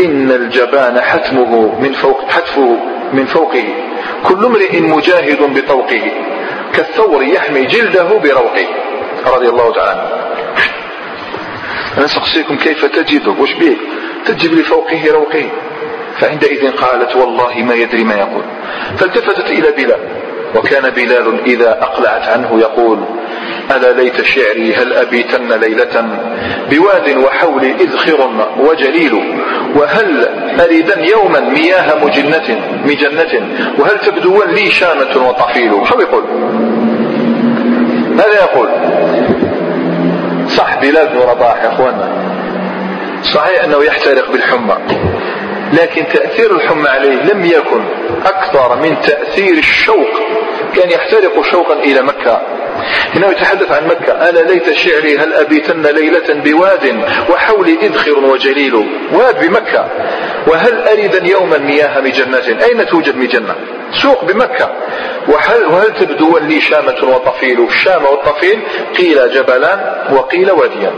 إن الجبان حتمه من فوق حتفه من فوقه. كل امرئ مجاهد بطوقه. كالثور يحمي جلده بروقه. رضي الله تعالى عنه. أنا سأقصيكم كيف تجده وش بيك تجب لفوقه روقه. فعندئذ قالت والله ما يدري ما يقول. فالتفتت إلى بلال وكان بلال إذا أقلعت عنه يقول ألا ليت شعري هل أبيتن ليلة؟ بواد وحول إذخر وجليل. وهل أريدن يوما مياه مجنة مجنة؟ وهل تبدون لي شامة وطفيل شو يقول. ماذا يقول؟ صح بلال بن رباح يا اخوانا صحيح أنه يحترق بالحمى لكن تأثير الحمى عليه لم يكن أكثر من تأثير الشوق كان يحترق شوقا إلى مكة. هنا يتحدث عن مكة ألا ليت شعري هل أبيتن ليلة بواد وحولي إذخر وجليل؟ واد بمكة. وهل أريدا يوما مياه مجنة أين توجد مجنة؟ سوق بمكة. وهل, وهل تبدو لي شامة وطفيل؟ الشام والطفيل قيل جبلان وقيل واديان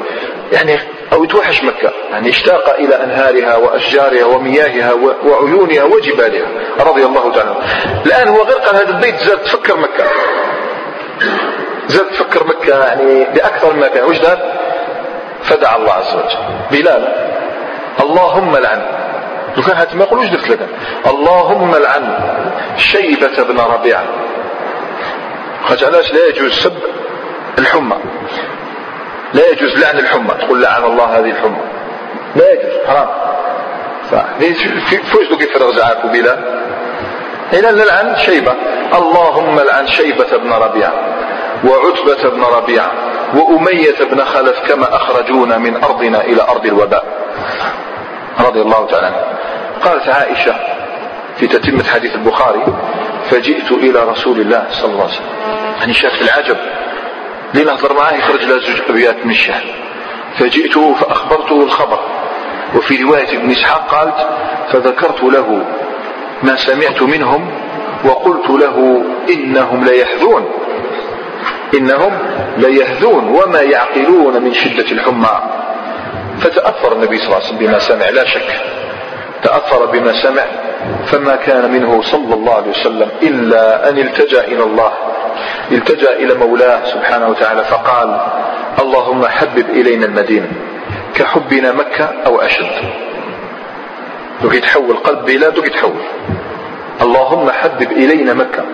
يعني أو يتوحش مكة. يعني اشتاق إلى أنهارها وأشجارها ومياهها وعيونها وجبالها. رضي الله تعالى الآن هو غير قال هذا البيت زاد تفكر مكة. زاد تفكر مكة يعني بأكثر من كان وش دار؟ فدعا الله عز وجل. بلال اللهم لعن. لو كان هاتم يقول وش درت لك. اللهم لعن شيبة بن ربيعة خاطر علاش لا يجوز سب الحمى؟ لا يجوز لعن الحمى. تقول لعن الله هذه الحمى. لا يجوز حرام. فوش دوك يفرغ زعاك بلا. إلى نلعن شيبة. اللهم لعن شيبة بن ربيعة وعتبة بن ربيعة وأمية بن خلف كما أخرجونا من أرضنا إلى أرض الوباء رضي الله تعالى عنه. قالت عائشة في تتمة حديث البخاري فجئت إلى رسول الله صلى الله عليه وسلم. يعني شاف العجب. لين نهضر معاه يخرج له زوج أبيات من الشعر فجئته فأخبرته الخبر. وفي رواية ابن إسحاق قالت فذكرت له ما سمعت منهم وقلت له إنهم ليحذون إنهم ليهذون وما يعقلون من شدة الحمى. فتأثر النبي صلى الله عليه وسلم بما سمع لا شك. تأثر بما سمع. فما كان منه صلى الله عليه وسلم إلا أن التجأ إلى الله. التجأ إلى مولاه سبحانه وتعالى فقال اللهم حبب إلينا المدينة. كحبنا مكة أو أشد. دوك يتحول قلب بلاد دوك يتحول اللهم حبب إلينا مكة.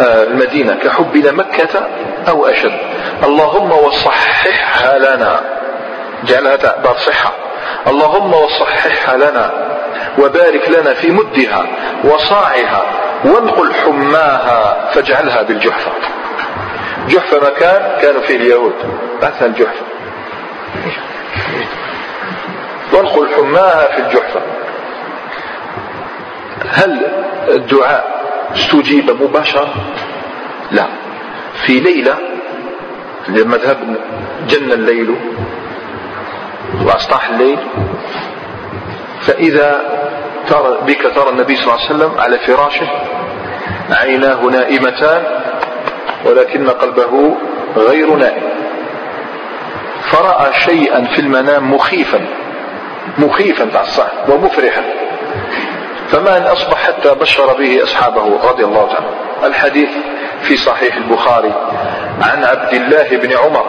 آه، المدينة. كحبنا مكة أو أشد. اللهم وصححها لنا. جعلها دار صحة. اللهم وصححها لنا وبارك لنا في مدها وصاعها وانقل حماها فاجعلها بالجحفة. جحفة مكان كانوا فيه اليهود. بعثها الجحفة وانقل حماها في الجحفة. هل الدعاء استجيب مباشرة؟ لا. في ليلة لمذهب جن الليل وأصطاح الليل فإذا ترى بك ترى النبي صلى الله عليه وسلم على فراشه عيناه نائمتان ولكن قلبه غير نائم. فرأى شيئا في المنام مخيفا مخيفا تاع الصح ومفرحا. فما أن أصبح حتى بشر به أصحابه رضي الله تعالى الحديث في صحيح البخاري عن عبد الله بن عمر.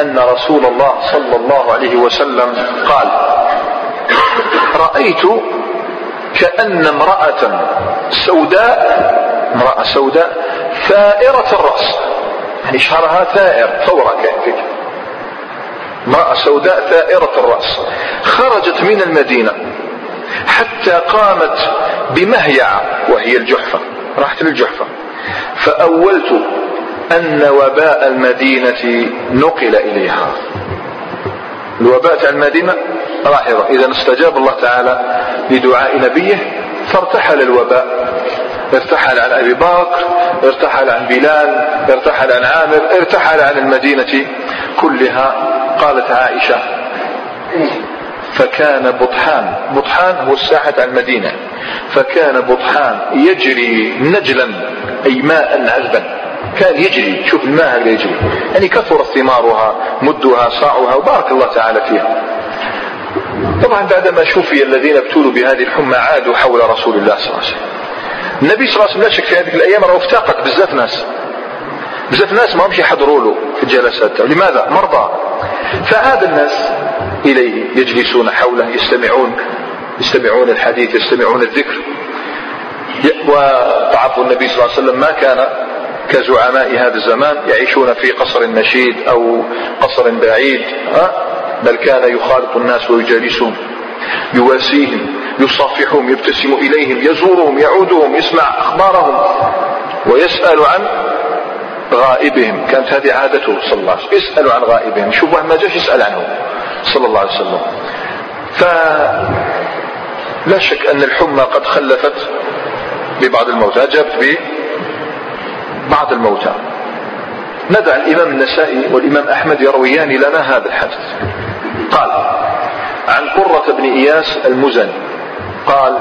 أن رسول الله صلى الله عليه وسلم قال رأيت كأن امرأة سوداء امرأة سوداء ثائرة الرأس. يعني شعرها ثائر ثورة كيف امرأة سوداء ثائرة الرأس. خرجت من المدينة حتى قامت بمهيعة وهي الجحفة راحت للجحفة. فأولت أن وباء المدينة نقل إليها. الوباء تاع المدينة لاحظة إذا استجاب الله تعالى لدعاء نبيه فارتحل الوباء. ارتحل عن أبي بكر ارتحل عن بلال ارتحل عن عامر ارتحل عن المدينة كلها قالت عائشة. فكان بطحان. بطحان هو الساحة على المدينة. فكان بطحان يجري نجلا أي ماء عذبا كان يجري. شوف الماء اللي يجري. يعني كثرت ثمارها مدها صاعها وبارك الله تعالى فيها. طبعا بعدما شوفي الذين ابتلوا بهذه الحمى عادوا حول رسول الله صلى الله عليه وسلم. النبي صلى الله عليه وسلم لا شك في هذه الأيام راه افتقد بزاف ناس. بزاف ناس ما همش يحضروا له في الجلسات لماذا؟ مرضى. فعاد الناس إليه يجلسون حوله يستمعون يستمعون الحديث يستمعون الذكر. وتعرفوا النبي صلى الله عليه وسلم ما كان كزعماء هذا الزمان يعيشون في قصر نشيد أو قصر بعيد بل كان يخالط الناس ويجالسهم يواسيهم يصافحهم يبتسم إليهم يزورهم يعودهم يسمع أخبارهم ويسأل عن غائبهم. كانت هذه عادته صلى الله عليه وسلم. يسال عن غائبهم. شوف ما جاش يسأل عنهم صلى الله عليه وسلم. فلا شك أن الحمى قد خلفت ببعض الموتى. جابت ببعض الموتى. ندع الإمام النسائي والإمام أحمد يرويان لنا هذا الحدث قال عن قرة بن إياس المزني. قال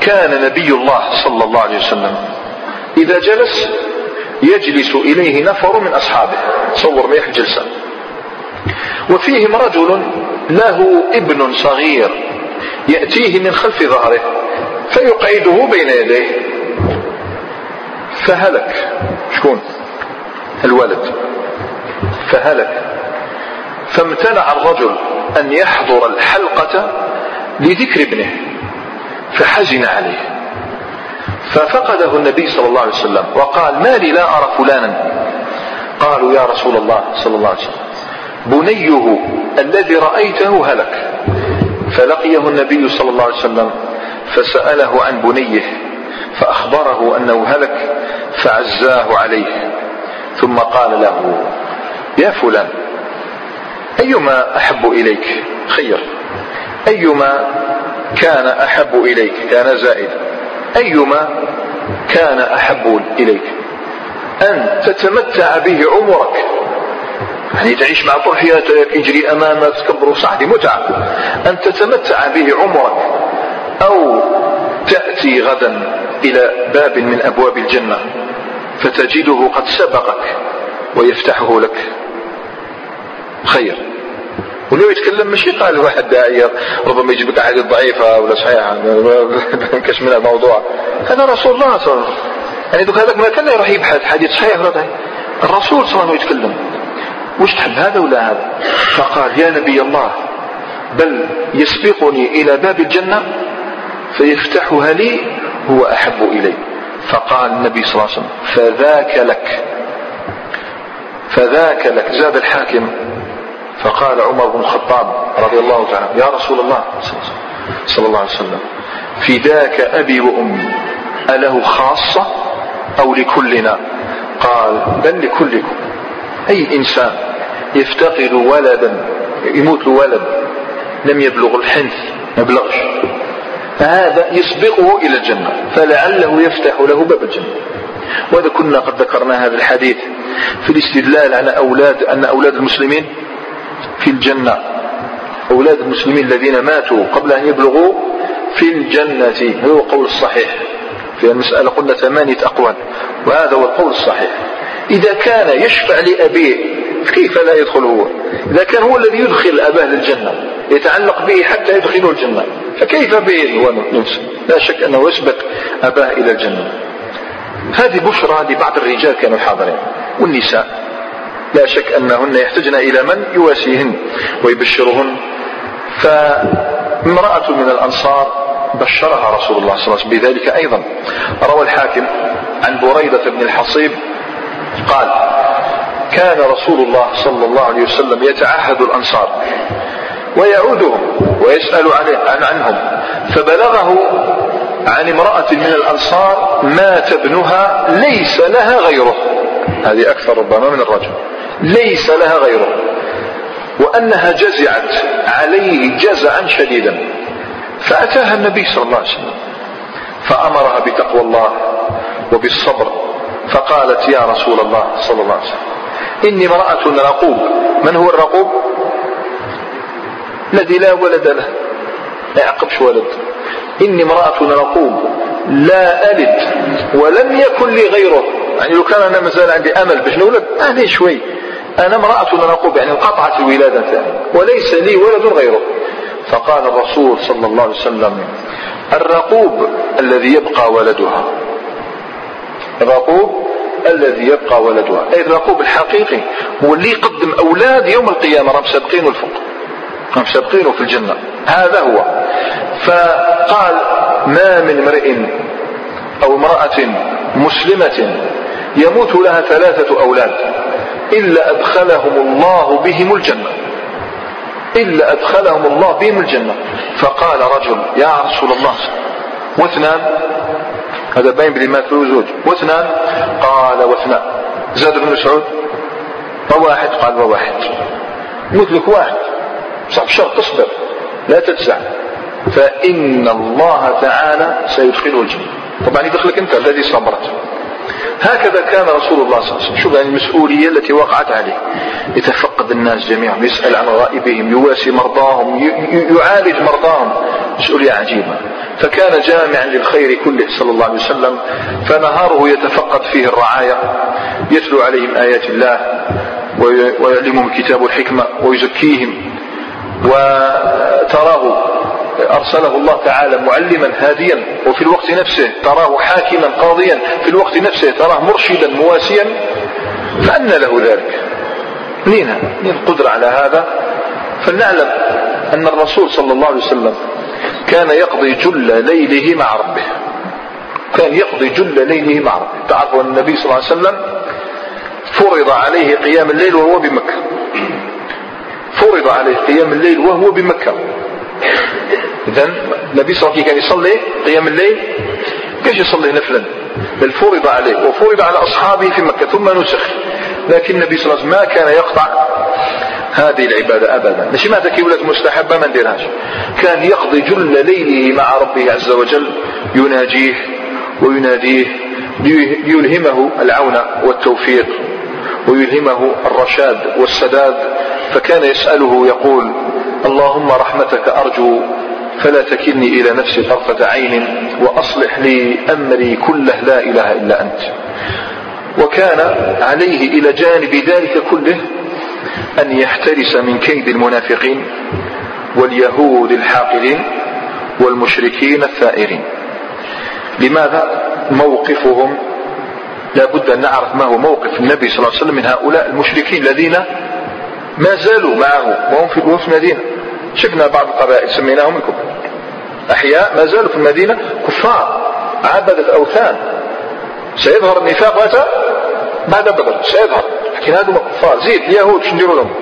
كان نبي الله صلى الله عليه وسلم إذا جلس يجلس إليه نفر من أصحابه. تصور ما جلسة وفيهم رجل له ابن صغير يأتيه من خلف ظهره فيقعده بين يديه. فهلك. شكون؟ الولد. فهلك. فامتنع الرجل أن يحضر الحلقة لذكر ابنه. فحزن عليه. ففقده النبي صلى الله عليه وسلم وقال ما لي لا أرى فلانا. قالوا يا رسول الله صلى الله عليه وسلم بنيه الذي رأيته هلك. فلقيه النبي صلى الله عليه وسلم فسأله عن بنيه. فأخبره أنه هلك فعزاه عليه ثم قال له يا فلان أيما أحب إليك؟ خير أيما كان أحب إليك؟ كان زائد أيما كان أحب إليك؟ أن تتمتع به عمرك. يعني تعيش مع طول حياتك يجري أمامك تكبر صح متعة أن تتمتع به عمرك أو تأتي غدا إلى باب من أبواب الجنة فتجده قد سبقك ويفتحه لك. خير. ولو يتكلم ماشي قال واحد داعية ربما لك أحاديث ضعيفة ولا صحيحة كاش من الموضوع. هذا رسول الله صلى الله عليه وسلم. يعني دوك هذاك ما كان يروح يبحث حديث صحيح ولا ضعيف. الرسول صلى الله عليه وسلم يتكلم. وش تحب هذا ولا هذا؟ فقال يا نبي الله بل يسبقني إلى باب الجنة فيفتحها لي هو أحب إلي فقال النبي صلى الله عليه وسلم فذاك لك. فذاك لك. زاد الحاكم. فقال عمر بن الخطاب رضي الله تعالى يا رسول الله صلى الله عليه وسلم فداك أبي وأمي أله خاصة أو لكلنا؟ قال بل لكلكم. أي إنسان يفتقد ولدا يموت له ولد لم يبلغ الحنث ما بلغش. فهذا يسبقه إلى الجنة فلعله يفتح له باب الجنة. وهذا كنا قد ذكرنا هذا الحديث في الاستدلال على أولاد أن أولاد المسلمين في الجنة. أولاد المسلمين الذين ماتوا قبل أن يبلغوا في الجنة. هذا هو القول الصحيح. في المسألة قلنا ثمانية أقوال وهذا هو القول الصحيح. إذا كان يشفع لأبيه كيف لا يدخل هو إذا كان هو الذي يدخل أباه للجنة يتعلق به حتى يدخله الجنة فكيف به؟ هو نفسه لا شك أنه يسبق أباه إلى الجنة. هذه بشرى لبعض الرجال كانوا حاضرين والنساء. لا شك أنهن يحتجن إلى من يواسيهن ويبشرهن. فامرأة من الأنصار بشرها رسول الله صلى الله عليه وسلم بذلك أيضا. روى الحاكم عن بريدة بن الحصيب قال كان رسول الله صلى الله عليه وسلم يتعهد الأنصار ويعودهم ويسأل عن عنهم فبلغه عن امرأة من الأنصار مات ابنها ليس لها غيره. هذه أكثر ربما من الرجل. ليس لها غيره. وأنها جزعت عليه جزعا شديدا. فأتاها النبي صلى الله عليه وسلم فأمرها بتقوى الله وبالصبر فقالت يا رسول الله صلى الله عليه وسلم إني امرأة رقوب. من هو الرقوب؟ الذي لا ولد له. لا يعقبش ولد؟ إني امرأة رقوب. لا ألد ولم يكن لي غيره. يعني لو كان أنا مازال عندي أمل باش نولد أهدي شوي. أنا امرأة رقوب يعني انقطعت الولادة. وليس لي ولد غيره. فقال الرسول صلى الله عليه وسلم الرقوب الذي يبقى ولدها. الرقوب الذي يبقى ولدها. أي الرقوب الحقيقي هو اللي يقدم أولاد يوم القيامة راهم سابقين الفوق راهم سابقين في الجنة. هذا هو. فقال ما من امرئ أو امرأة مسلمة يموت لها ثلاثة أولاد إلا أدخلهم الله بهم الجنة. إلا أدخلهم الله بهم الجنة. فقال رجل يا رسول الله واثنان. هذا باين بلي مات زوج. واثنان قال واثنان زاد بن مسعود. وواحد. قال وواحد. يموت لك واحد. صعب شرط تصبر. لا تجزع فإن الله تعالى سيدخله الجنة طبعا يدخلك أنت الذي صبرت. هكذا كان رسول الله صلى الله عليه وسلم. شوف يعني المسؤولية التي وقعت عليه. يتفقد الناس جميعا يسأل عن غائبهم يواسي مرضاهم يعالج مرضاهم. مسؤولية عجيبة. فكان جامعا للخير كله صلى الله عليه وسلم. فنهاره يتفقد فيه الرعاية. يتلو عليهم آيات الله ويعلمهم الكتاب والحكمة ويزكيهم. وتراه أرسله الله تعالى معلما هاديا وفي الوقت نفسه تراه حاكما قاضيا في الوقت نفسه تراه مرشدا مواسيا فأن له ذلك. منين منين القدرة على هذا؟ فلنعلم أن الرسول صلى الله عليه وسلم كان يقضي جل ليله مع ربه. كان يقضي جل ليله مع ربه. تعرفوا أن النبي صلى الله عليه وسلم فرض عليه قيام الليل وهو بمكة. فرض عليه قيام الليل وهو بمكة. إذا النبي صلى الله عليه وسلم كان يصلي قيام الليل. كيف يصلي نفلا؟ بل فرض عليه وفرض على أصحابه في مكة ثم نسخ. لكن النبي صلى الله عليه وسلم ما كان يقطع هذه العبادة أبدا. ماشي معناتها كي ولات مستحبة ما نديرهاش كان يقضي جل ليله مع ربه عز وجل يناجيه ويناديه ليلهمه العون والتوفيق ويلهمه الرشاد والسداد. فكان يسأله يقول اللهم رحمتك أرجو فلا تكلني إلى نفسي طرفة عين وأصلح لي أمري كله لا إله إلا أنت. وكان عليه إلى جانب ذلك كله أن يحترس من كيد المنافقين واليهود الحاقدين والمشركين الثائرين. لماذا موقفهم؟ لا بد أن نعرف ما هو موقف النبي صلى الله عليه وسلم من هؤلاء المشركين الذين ما زالوا معه وهم في في المدينة. شفنا بعض القبائل سميناهم الكفر أحياء ما زالوا في المدينة كفار. عبدة أوثان. سيظهر النفاق متى؟ بعد بدر سيظهر. لكن هذول كفار. زيد اليهود وش نديروا لهم؟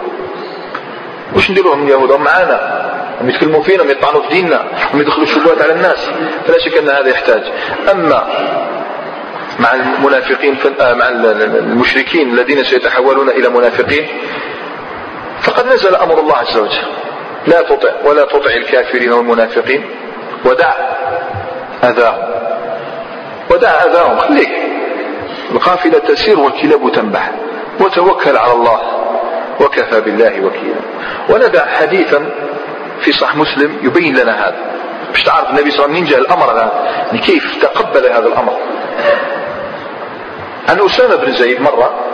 وش نديروا لهم اليهود؟ هم معانا. هم يتكلموا فينا هم يطعنوا في ديننا هم يدخلوا الشبهات على الناس. فلا شك أن هذا يحتاج. أما مع المنافقين آه، مع المشركين الذين سيتحولون إلى منافقين فقد نزل أمر الله عز وجل. لا تطع ولا تطع الكافرين والمنافقين. ودع أذاهم. ودع أذاهم. خليك. القافلة تسير والكلاب تنبح. وتوكل على الله. وكفى بالله وكيلا. وندع حديثا في صح مسلم يبين لنا هذا. مش تعرف النبي صلى الله عليه وسلم جاء الأمر هذا. يعني كيف تقبل هذا الأمر. عن أسامة بن زيد مرة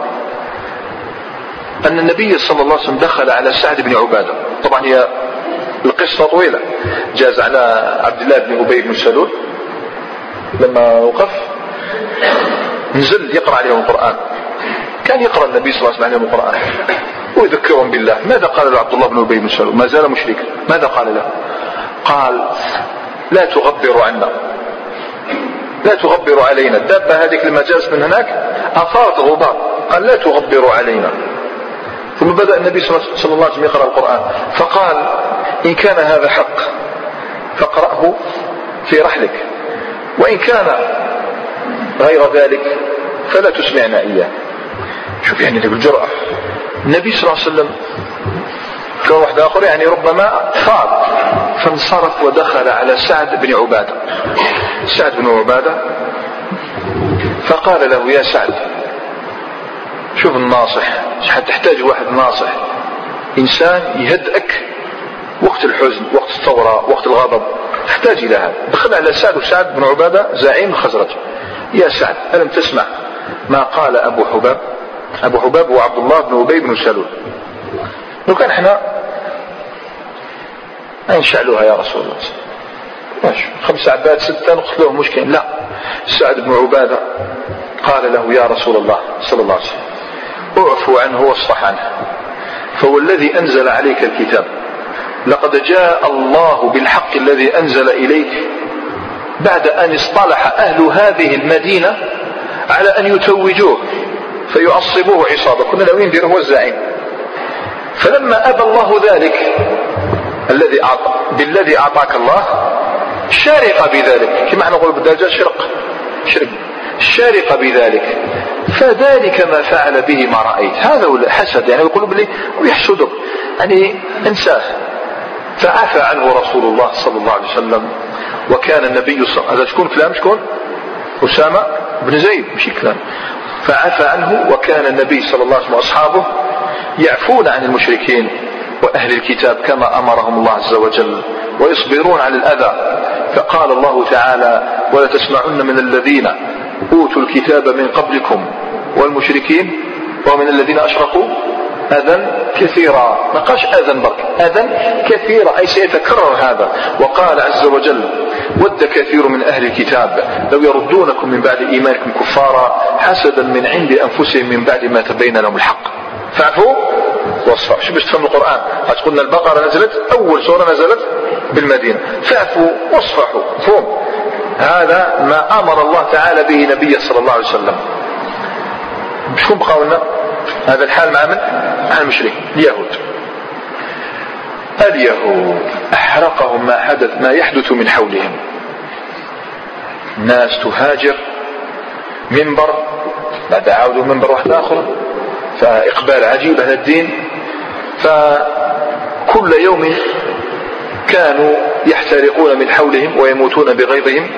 أن النبي صلى الله عليه وسلم دخل على سعد بن عبادة. طبعا هي القصة طويلة. جاز على عبد الله بن أبي بن سلول. لما وقف نزل يقرأ عليهم القرآن. كان يقرأ النبي صلى الله عليه وسلم عليهم القرآن. ويذكرهم بالله. ماذا قال له عبد الله بن أبي بن سلول؟ ما زال مشركا. ماذا قال له؟ قال لا تغبروا عنا. لا تغبروا علينا. الدابة هذيك لما جاءت من هناك أثارت غبار. قال لا تغبروا علينا. ثم بدأ النبي صلى الله عليه وسلم يقرأ القرآن. فقال إن كان هذا حق فاقرأه في رحلك. وإن كان غير ذلك فلا تسمعنا إياه. شوف يعني بالجرأة النبي صلى الله عليه وسلم كان واحد آخر يعني ربما فاض. فانصرف ودخل على سعد بن عبادة. سعد بن عبادة فقال له يا سعد شوف الناصح. تحتاج واحد ناصح. إنسان يهدئك وقت الحزن وقت الثورة وقت الغضب. تحتاج إلى هذا. دخل على سعد وسعد بن عبادة زعيم الخزرج يا سعد ألم تسمع ما قال أبو حباب؟ أبو حباب هو عبد الله بن أبي بن سلول. لو كان إحنا نشعلوها يا رسول الله. ماشي. خمسة عباد ستة نقتلوهم مشكلة. لا. سعد بن عبادة قال له يا رسول الله صلى الله عليه وسلم. اعفو عنه واصفح عنه. فهو الذي أنزل عليك الكتاب. لقد جاء الله بالحق الذي أنزل إليك بعد أن اصطلح أهل هذه المدينة على أن يتوجوه فيعصبوه عصابة. كنا لو يندير هو الزعيم فلما أبى الله ذلك الذي أعطى بالذي أعطاك الله شارق بذلك. كما نقول بالدرجة شرق شرق شارق بذلك. فذلك ما فعل به ما رأيت. هذا هو الحسد. يعني يقول لي ويحسدك يعني انساه فعفى عنه رسول الله صلى الله عليه وسلم. وكان النبي صلى الله عليه وسلم شكون كلام شكون؟ أسامة بن زيد. مش كلام فعفى عنه وكان النبي صلى الله عليه وسلم وأصحابه يعفون عن المشركين وأهل الكتاب كما أمرهم الله عز وجل ويصبرون على الأذى. فقال الله تعالى ولا تسمعن من الذين أوتوا الكتاب من قبلكم والمشركين ومن الذين أشركوا أذى كثيرا. ما قالش أذى برك. أذى كثيرا. أي سيتكرر هذا. وقال عز وجل ود كثير من أهل الكتاب. لو يردونكم من بعد إيمانكم كفارا حسدا من عند أنفسهم من بعد ما تبين لهم الحق. فاعفوا واصفحوا شو باش تفهم القرآن؟ قلنا البقرة نزلت أول سورة نزلت بالمدينة. فاعفوا واصفحوا. فهم. هذا ما أمر الله تعالى به نبيه صلى الله عليه وسلم. شكون بقاو لنا؟ هذا الحال مع من؟ مع المشركين اليهود. اليهود أحرقهم ما حدث ما يحدث من حولهم. ناس تهاجر منبر بعد عاودوا منبر واحد آخر فإقبال عجيب على الدين. فكل يوم كانوا يحترقون من حولهم ويموتون بغيظهم.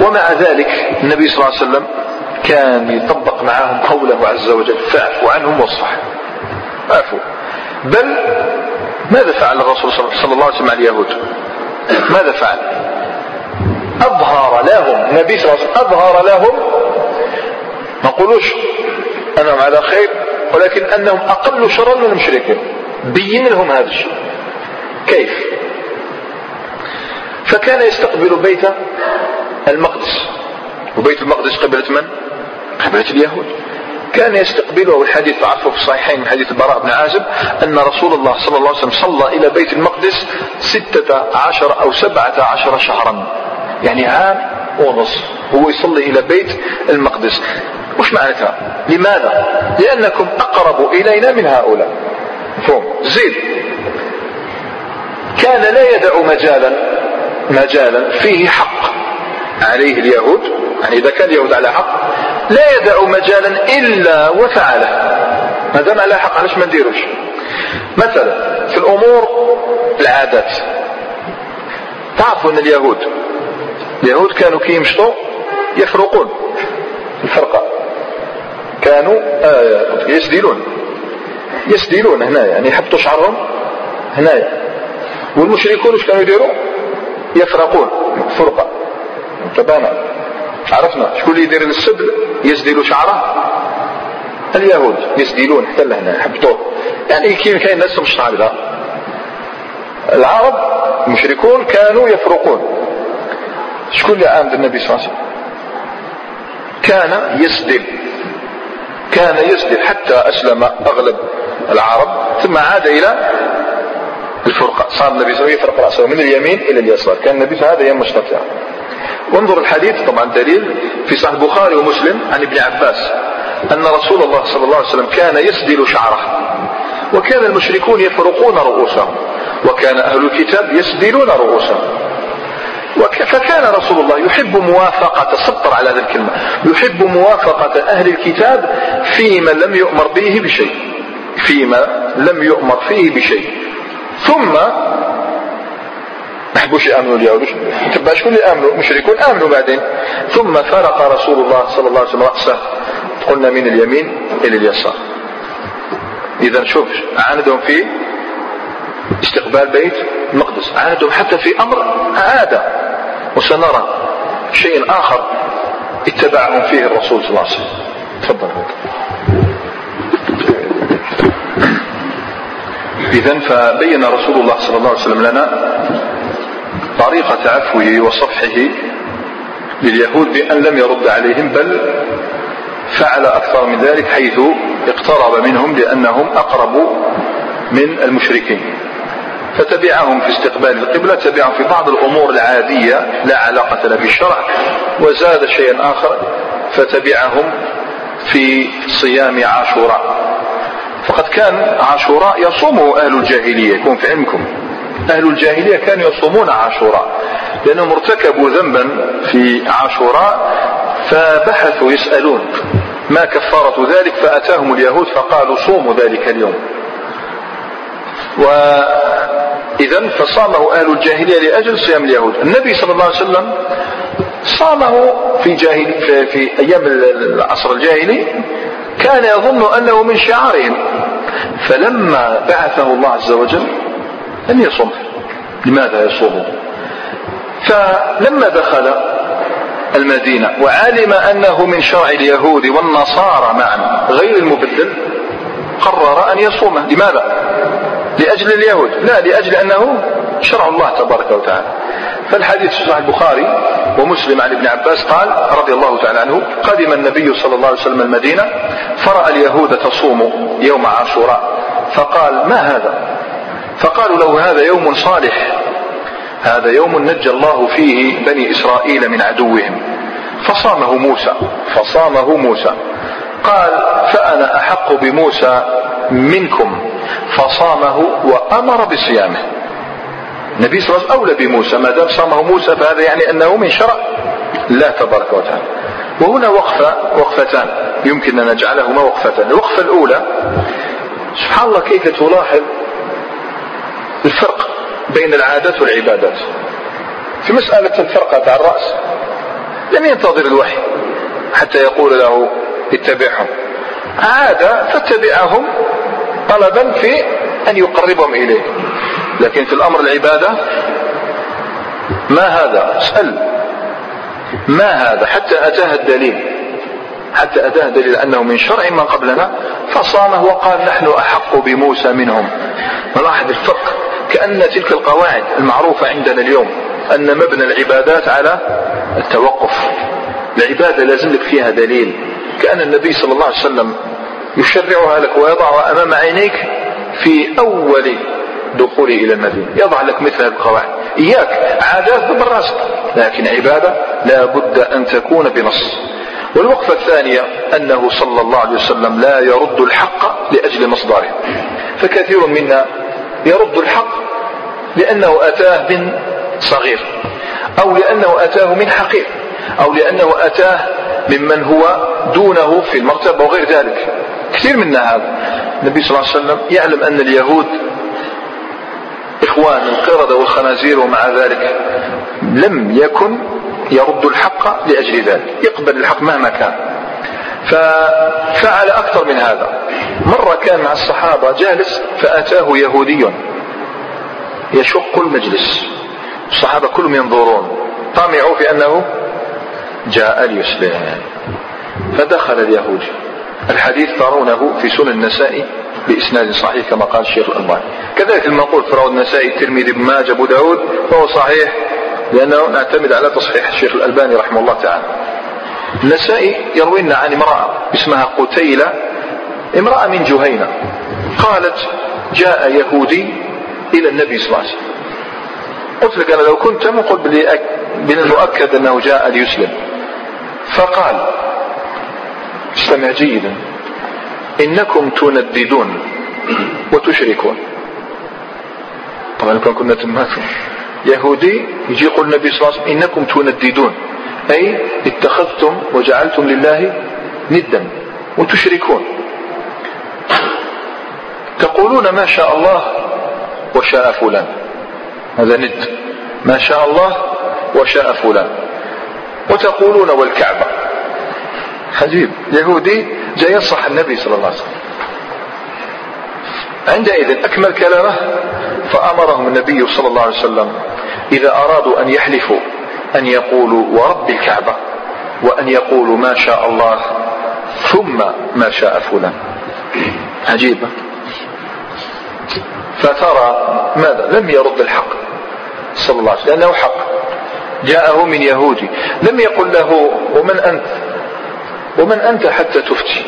ومع ذلك النبي صلى الله عليه وسلم كان يطبق معهم قوله عز وجل فاعفوا عنهم واصفح. اعفوا بل ماذا فعل الرسول صلى الله عليه وسلم؟ مع اليهود. ماذا فعل؟ أظهر لهم النبي صلى الله عليه وسلم أظهر لهم. ما نقولوش أنهم على خير ولكن أنهم أقل شرا من المشركين. بين لهم هذا الشيء. كيف؟ فكان يستقبل بيت المقدس. وبيت المقدس قبلة من؟ قبلة اليهود. كان يستقبله والحديث تعرفه في الصحيحين من حديث البراء بن عازب أن رسول الله صلى الله عليه وسلم صلى إلى بيت المقدس ستة عشر أو سبعة عشر شهرا. يعني عام ونصف هو يصلي إلى بيت المقدس. وش معناتها؟ لماذا؟ لأنكم أقرب إلينا من هؤلاء. مفهوم؟ زيد كان لا يدع مجالا. مجالا فيه حق عليه اليهود يعني إذا كان اليهود على حق لا يدع مجالا إلا وفعله. ما دام على حق علاش ما نديروش؟ مثلا في الأمور العادات تعرفوا أن اليهود اليهود كانوا كي يمشطوا يفرقون الفرقة. كانوا آه يسدلون. يسدلون هنا يعني يحطوا شعرهم هنايا. والمشركون إيش كانوا يديروا؟ يفرقون. فرقة. تبانا. عرفنا. شكون اللي يدير السدل يسدل شعره. اليهود يسدلون حتى لهنا. يحبطوه يعني كاين كاين ناس مش عارفة العرب المشركون كانوا يفرقون. شكون اللي عند النبي صلى الله عليه وسلم؟ كان يسدل. كان يسدل حتى أسلم أغلب العرب. ثم عاد إلى الفرقة صار النبي صلى الله عليه وسلم يفرق رأسه من اليمين إلى اليسار. كان النبي هذا يم وانظر الحديث طبعا دليل في صحيح البخاري ومسلم عن ابن عباس أن رسول الله صلى الله عليه وسلم كان يسدل شعره. وكان المشركون يفرقون رؤوسهم. وكان أهل الكتاب يسدلون رؤوسهم. فكان رسول الله يحب موافقة سطر على هذه الكلمة. يحب موافقة أهل الكتاب فيما لم يؤمر به بشيء. فيما لم يؤمر فيه بشيء. ثم ما حبوش يأمنوا اليهود تبع شكون اللي امنوا المشركون آمنوا بعدين. ثم فرق رسول الله صلى الله عليه وسلم رأسه. قلنا من اليمين إلى اليسار. إذا شوف عاندهم في استقبال بيت المقدس. عاندهم حتى في أمر عادة. وسنرى شيء آخر اتبعهم فيه الرسول صلى الله عليه وسلم. تفضل. إذا فبين رسول الله صلى الله عليه وسلم لنا طريقة عفوه وصفحه لليهود بأن لم يرد عليهم بل فعل أكثر من ذلك حيث اقترب منهم لأنهم أقرب من المشركين. فتبعهم في استقبال القبلة تبعهم في بعض الأمور العادية لا علاقة لها بالشرع وزاد شيئا آخر فتبعهم في صيام عاشوراء. فقد كان عاشوراء يصومه أهل الجاهلية يكون في علمكم. أهل الجاهلية كانوا يصومون عاشوراء لأنهم ارتكبوا ذنبا في عاشوراء فبحثوا يسألون ما كفارة ذلك فأتاهم اليهود فقالوا صوموا ذلك اليوم. وإذا فصامه أهل الجاهلية لأجل صيام اليهود. النبي صلى الله عليه وسلم صامه في, جاهل في, في أيام العصر الجاهلي كان يظن أنه من شعارهم. فلما بعثه الله عز وجل لم يصم. لماذا يصوم؟ فلما دخل المدينة وعلم أنه من شرع اليهود والنصارى معا غير المبدل قرر أن يصومه. لماذا؟ لأجل اليهود. لا لأجل أنه شرع الله تبارك وتعالى. فالحديث في صحيح البخاري ومسلم عن ابن عباس قال رضي الله تعالى عنه قدم النبي صلى الله عليه وسلم المدينة فرأى اليهود تصوم يوم عاشوراء فقال ما هذا؟ فقالوا له هذا يوم صالح هذا يوم نجى الله فيه بني إسرائيل من عدوهم فصامه موسى فصامه موسى قال فأنا أحق بموسى منكم فصامه وأمر بصيامه. النبي صلى الله عليه وسلم أولى بموسى ما دام صامه موسى فهذا يعني أنه من شرع الله تبارك وتعالى. وهنا وقفة وقفتان يمكن أن نجعلهما وقفتان. الوقفة الأولى سبحان الله كيف تلاحظ الفرق بين العادات والعبادات. في مسألة الفرقة على الرأس لم ينتظر الوحي حتى يقول له اتبعهم. عاد فاتبعهم طلبا في أن يقربهم إليه. لكن في الأمر العبادة ما هذا؟ اسأل. ما هذا؟ حتى أتاه الدليل. حتى أتاه الدليل أنه من شرع من قبلنا فصامه وقال نحن أحق بموسى منهم. نلاحظ الفرق كأن تلك القواعد المعروفة عندنا اليوم أن مبنى العبادات على التوقف. العبادة لازم لك فيها دليل. كأن النبي صلى الله عليه وسلم يشرعها لك ويضعها أمام عينيك في أول دخوله إلى المدينة. يضع لك مثل هذه القواعد. إياك عادات بالراسك لكن عبادة لا بد أن تكون بنص. والوقفة الثانية أنه صلى الله عليه وسلم لا يرد الحق لأجل مصدره. فكثير منا يرد الحق لأنه أتاه من صغير أو لأنه أتاه من حقير أو لأنه أتاه ممن هو دونه في المرتبة وغير ذلك. كثير منا هذا. النبي صلى الله عليه وسلم يعلم أن اليهود إخوان القردة والخنازير ومع ذلك لم يكن يرد الحق لأجل ذلك يقبل الحق مهما كان. ففعل أكثر من هذا. مرة كان مع الصحابة جالس فأتاه يهودي يشق المجلس. الصحابة كلهم ينظرون. طمعوا في أنه جاء ليسلم فدخل اليهودي. الحديث ترونه في سنن النسائي بإسناد صحيح كما قال الشيخ الألباني. كذلك المنقول في النسائي الترمذي ابن ماجه أبو داود فهو صحيح لأنه نعتمد على تصحيح الشيخ الألباني رحمه الله تعالى. النسائي يروي لنا عن امرأة اسمها قتيلة امرأة من جهينة قالت جاء يهودي إلى النبي صلى الله عليه وسلم. قلت لك أنا لو كنت قلت من المؤكد أنه جاء ليسلم. فقال استمع جيدا إنكم تنددون وتشركون. طبعا كان كنا تماتوا. يهودي يجي يقول النبي صلى الله عليه وسلم إنكم تنددون. أي اتخذتم وجعلتم لله ندا وتشركون. تقولون ما شاء الله وشاء فلان. هذا ند. ما شاء الله وشاء فلان. وتقولون والكعبة. عجيب. يهودي جاي ينصح النبي صلى الله عليه وسلم. عندئذ أكمل كلامه فأمرهم النبي صلى الله عليه وسلم إذا أرادوا أن يحلفوا أن يقولوا ورب الكعبة وأن يقولوا ما شاء الله ثم ما شاء فلان. عجيبة فترى ماذا؟ لم يرد الحق صلى الله عليه وسلم لأنه حق. جاءه من يهودي. لم يقل له ومن أنت؟ ومن أنت حتى تفتي.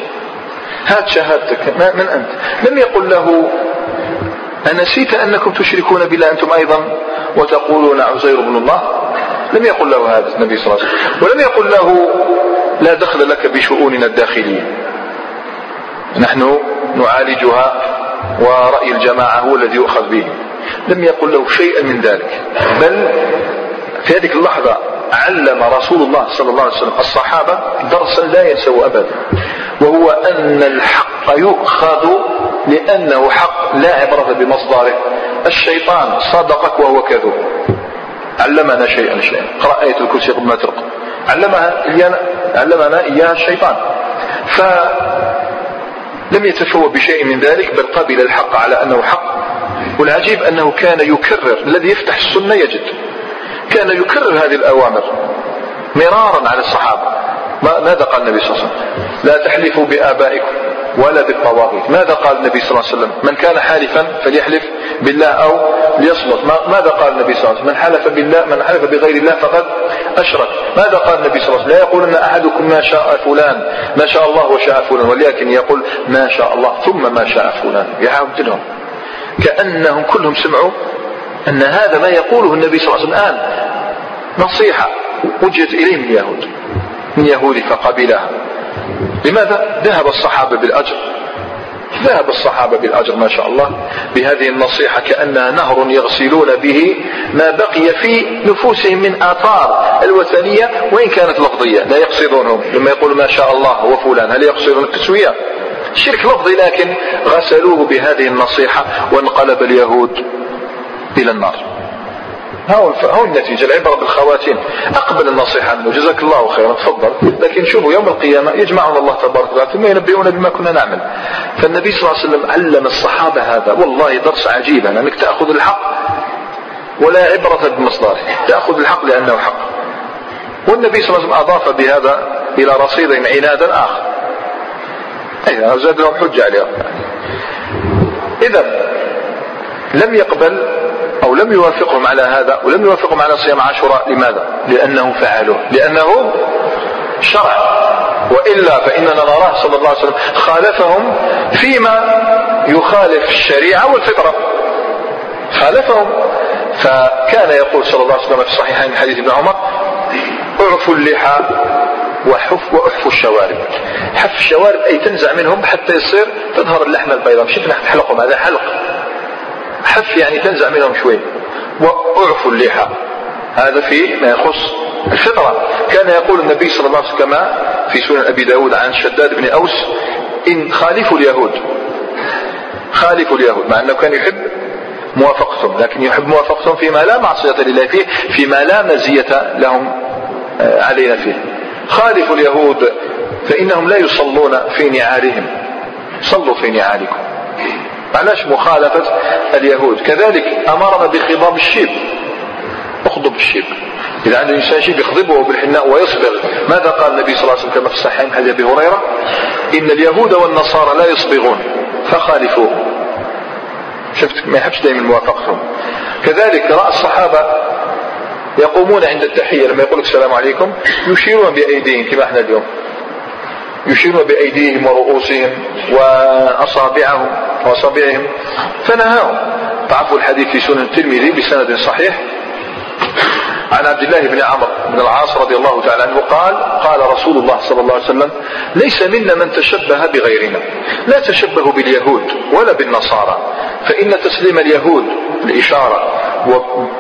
هات شهادتك. من أنت؟ لم يقل له أنسيت أنكم تشركون بالله أنتم أيضا؟ وتقولون عزير بن الله. لم يقل له هذا النبي صلى الله عليه وسلم. ولم يقل له لا دخل لك بشؤوننا الداخلية. نحن نعالجها ورأي الجماعة هو الذي يؤخذ به. لم يقل له شيئا من ذلك. بل في هذه اللحظة علم رسول الله صلى الله عليه وسلم. الصحابة درسا لا ينسوا أبدا. وهو أن الحق يؤخذ لأنه حق لا عبرة بمصدره. الشيطان صدقك وهو كذوب علمنا شيئا شيئا. قرأ آية الكرسي قبل ما ترقى علمها علمنا إياها الشيطان. فلم يتفوه بشيء من ذلك بل قبل الحق على أنه حق. والعجيب أنه كان يكرر الذي يفتح السنة يجد. كان يكرر هذه الأوامر مرارا على الصحابة. ماذا قال النبي صلى الله عليه وسلم؟ لا تحلفوا بآبائكم ولا بالطواغيت. ماذا قال النبي صلى الله عليه وسلم؟ من كان حالفا فليحلف بالله أو ليصمت. ماذا قال النبي صلى الله عليه وسلم؟ من حلف بالله من حلف بغير الله فقد أشرك. ماذا قال النبي صلى الله عليه وسلم؟ لا يقول أن أحدكم ما شاء فلان ما شاء الله وشاء فلان ولكن يقول ما شاء الله ثم ما شاء فلان. يعاود لهم كأنهم كلهم سمعوا أن هذا ما يقوله النبي صلى الله عليه وسلم. الآن نصيحة وجهت إليه من اليهود من يهود فقبلها. لماذا؟ ذهب الصحابة بالأجر. ذهب الصحابة بالأجر ما شاء الله بهذه النصيحة كأنها نهر يغسلون به ما بقي في نفوسهم من آثار الوثنية وإن كانت لفظية. لا يقصدونهم. لما يقول ما شاء الله وفلان هل يقصدون التسوية؟ شرك لفظي لكن غسلوه بهذه النصيحة وانقلب اليهود. إلى النار. هو هو النتيجة؟ العبرة بالخواتيم أقبل النصيحة عنه جزاك الله خيرا. تفضل. لكن شوفوا يوم القيامة يجمعنا الله تبارك وتعالى ثم ينبئون بما كنا نعمل. فالنبي صلى الله عليه وسلم علم الصحابة هذا. والله درس عجيب. أنك تأخذ الحق ولا عبرة بمصدره. تأخذ الحق لأنه حق. والنبي صلى الله عليه وسلم أضاف بهذا إلى رصيد عنادا آخر. أي زاد لهم حجة عليهم. إذا لم يقبل أو لم يوافقهم على هذا ولم يوافقهم على صيام عاشوراء لماذا؟ لأنه فعلوه لأنه شرع. وإلا فإننا نراه صلى الله عليه وسلم خالفهم فيما يخالف الشريعة والفطرة. خالفهم. فكان يقول صلى الله عليه وسلم في الصحيحين من حديث ابن عمر أعفوا اللحى وحف وأحفوا الشوارب. حف الشوارب أي تنزع منهم حتى يصير تظهر اللحمه البيضاء. مش تحلقهم هذا حلق حف يعني تنزع منهم شوي. واعفوا اللحى. هذا في ما يخص الفطرة. كان يقول النبي صلى الله عليه وسلم كما في سنن أبي داود عن شداد بن أوس إن خالفوا اليهود. خالفوا اليهود مع أنه كان يحب موافقتهم لكن يحب موافقتهم فيما لا معصية لله فيه فيما لا مزية لهم آه، علينا فيه. خالفوا اليهود فإنهم لا يصلون في نعالهم. صلوا في نعالكم. علاش مخالفة اليهود. كذلك أمرنا بخضاب الشيب. أخضب الشيب. إذا عند الإنسان شيب يخضبه بالحناء ويصبغ. ماذا قال النبي صلى الله عليه وسلم كما في الصحيحين حديث أبي هريرة؟ إن اليهود والنصارى لا يصبغون فخالفوه. شفت؟ ما يحبش دائما موافقتهم. كذلك رأى الصحابة يقومون عند التحية لما يقول السلام عليكم يشيرون بأيديهم كما إحنا اليوم. يشيرون بأيديهم ورؤوسهم وأصابعهم وأصابعهم فنهاهم. تعرفوا الحديث في سنن الترمذي بسند صحيح. عن عبد الله بن عمرو بن العاص رضي الله تعالى عنه قال قال رسول الله صلى الله عليه وسلم ليس منا من تشبه بغيرنا لا تشبهوا باليهود ولا بالنصارى فإن تسليم اليهود الإشارة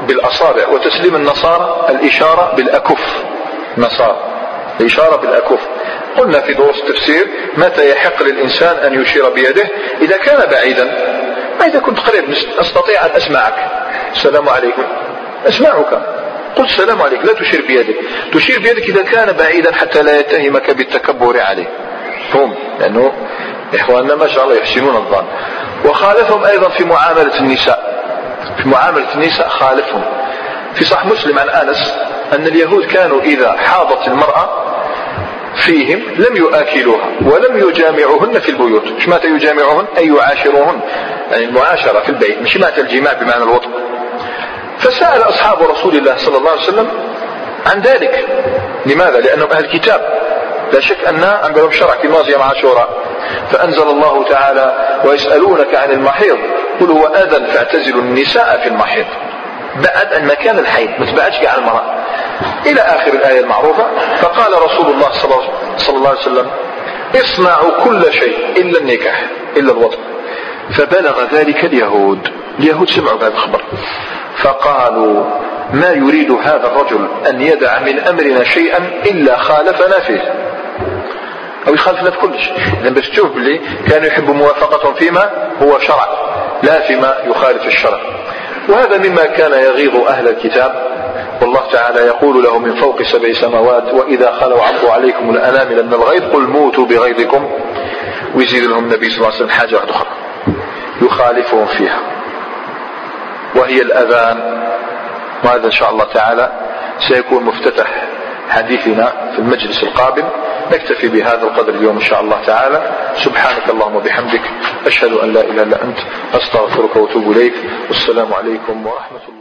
بالأصابع وتسليم النصارى الإشارة بالأكف نصارى الإشارة بالأكف. قلنا في دروس التفسير متى يحق للإنسان أن يشير بيده؟ إذا كان بعيدا. ما إذا كنت قريب أستطيع أن أسمعك. السلام عليكم. أسمعك. قل السلام عليك. لا تشير بيدك. تشير بيدك إذا كان بعيدا حتى لا يتهمك بالتكبر عليه. هم لأنه إخواننا ما شاء الله يحسنون الظن. وخالفهم أيضا في معاملة النساء. في معاملة النساء خالفهم. في صح مسلم عن أنس أن اليهود كانوا إذا حاضت المرأة فيهم لم يؤكلوها ولم يجامعوهن في البيوت. مش مات يجامعوهن؟ أي يعاشروهن. يعني المعاشرة في البيت مش مات الجماع بمعنى الوطن. فسأل أصحاب رسول الله صلى الله عليه وسلم عن ذلك. لماذا؟ لأنهم أهل كتاب. لا شك أن عندهم شرع في ماضي مع عاشوراء فأنزل الله تعالى ويسألونك عن المحيض قل هو أذن فاعتزلوا النساء في المحيض. بعد أن مكان الحيض ما تبعدش على المرأة. إلى آخر الآية المعروفة فقال رسول الله صلى الله عليه وسلم اصنعوا كل شيء إلا النكاح إلا الوطن فبلغ ذلك اليهود. اليهود سمعوا بهذا الخبر. فقالوا ما يريد هذا الرجل أن يدع من أمرنا شيئا إلا خالفنا فيه. أو يخالفنا في كل شيء. إذا بس تشوف باللي كانوا يحبوا موافقتهم فيما هو شرع لا فيما يخالف الشرع. وهذا مما كان يغيظ أهل الكتاب. والله تعالى يقول له من فوق سبع سماوات وإذا خلوا عضوا عليكم الأنامل من الغيظ قل موتوا بغيظكم. ويزيد لهم النبي صلى الله عليه وسلم حاجة أخرى. يخالفهم فيها. وهي الأذان. وهذا إن شاء الله تعالى سيكون مفتتح. حديثنا في المجلس القابل. نكتفي بهذا القدر اليوم إن شاء الله تعالى. سبحانك اللهم وبحمدك أشهد أن لا إله إلا أنت أستغفرك وأتوب إليك. والسلام عليكم ورحمة الله.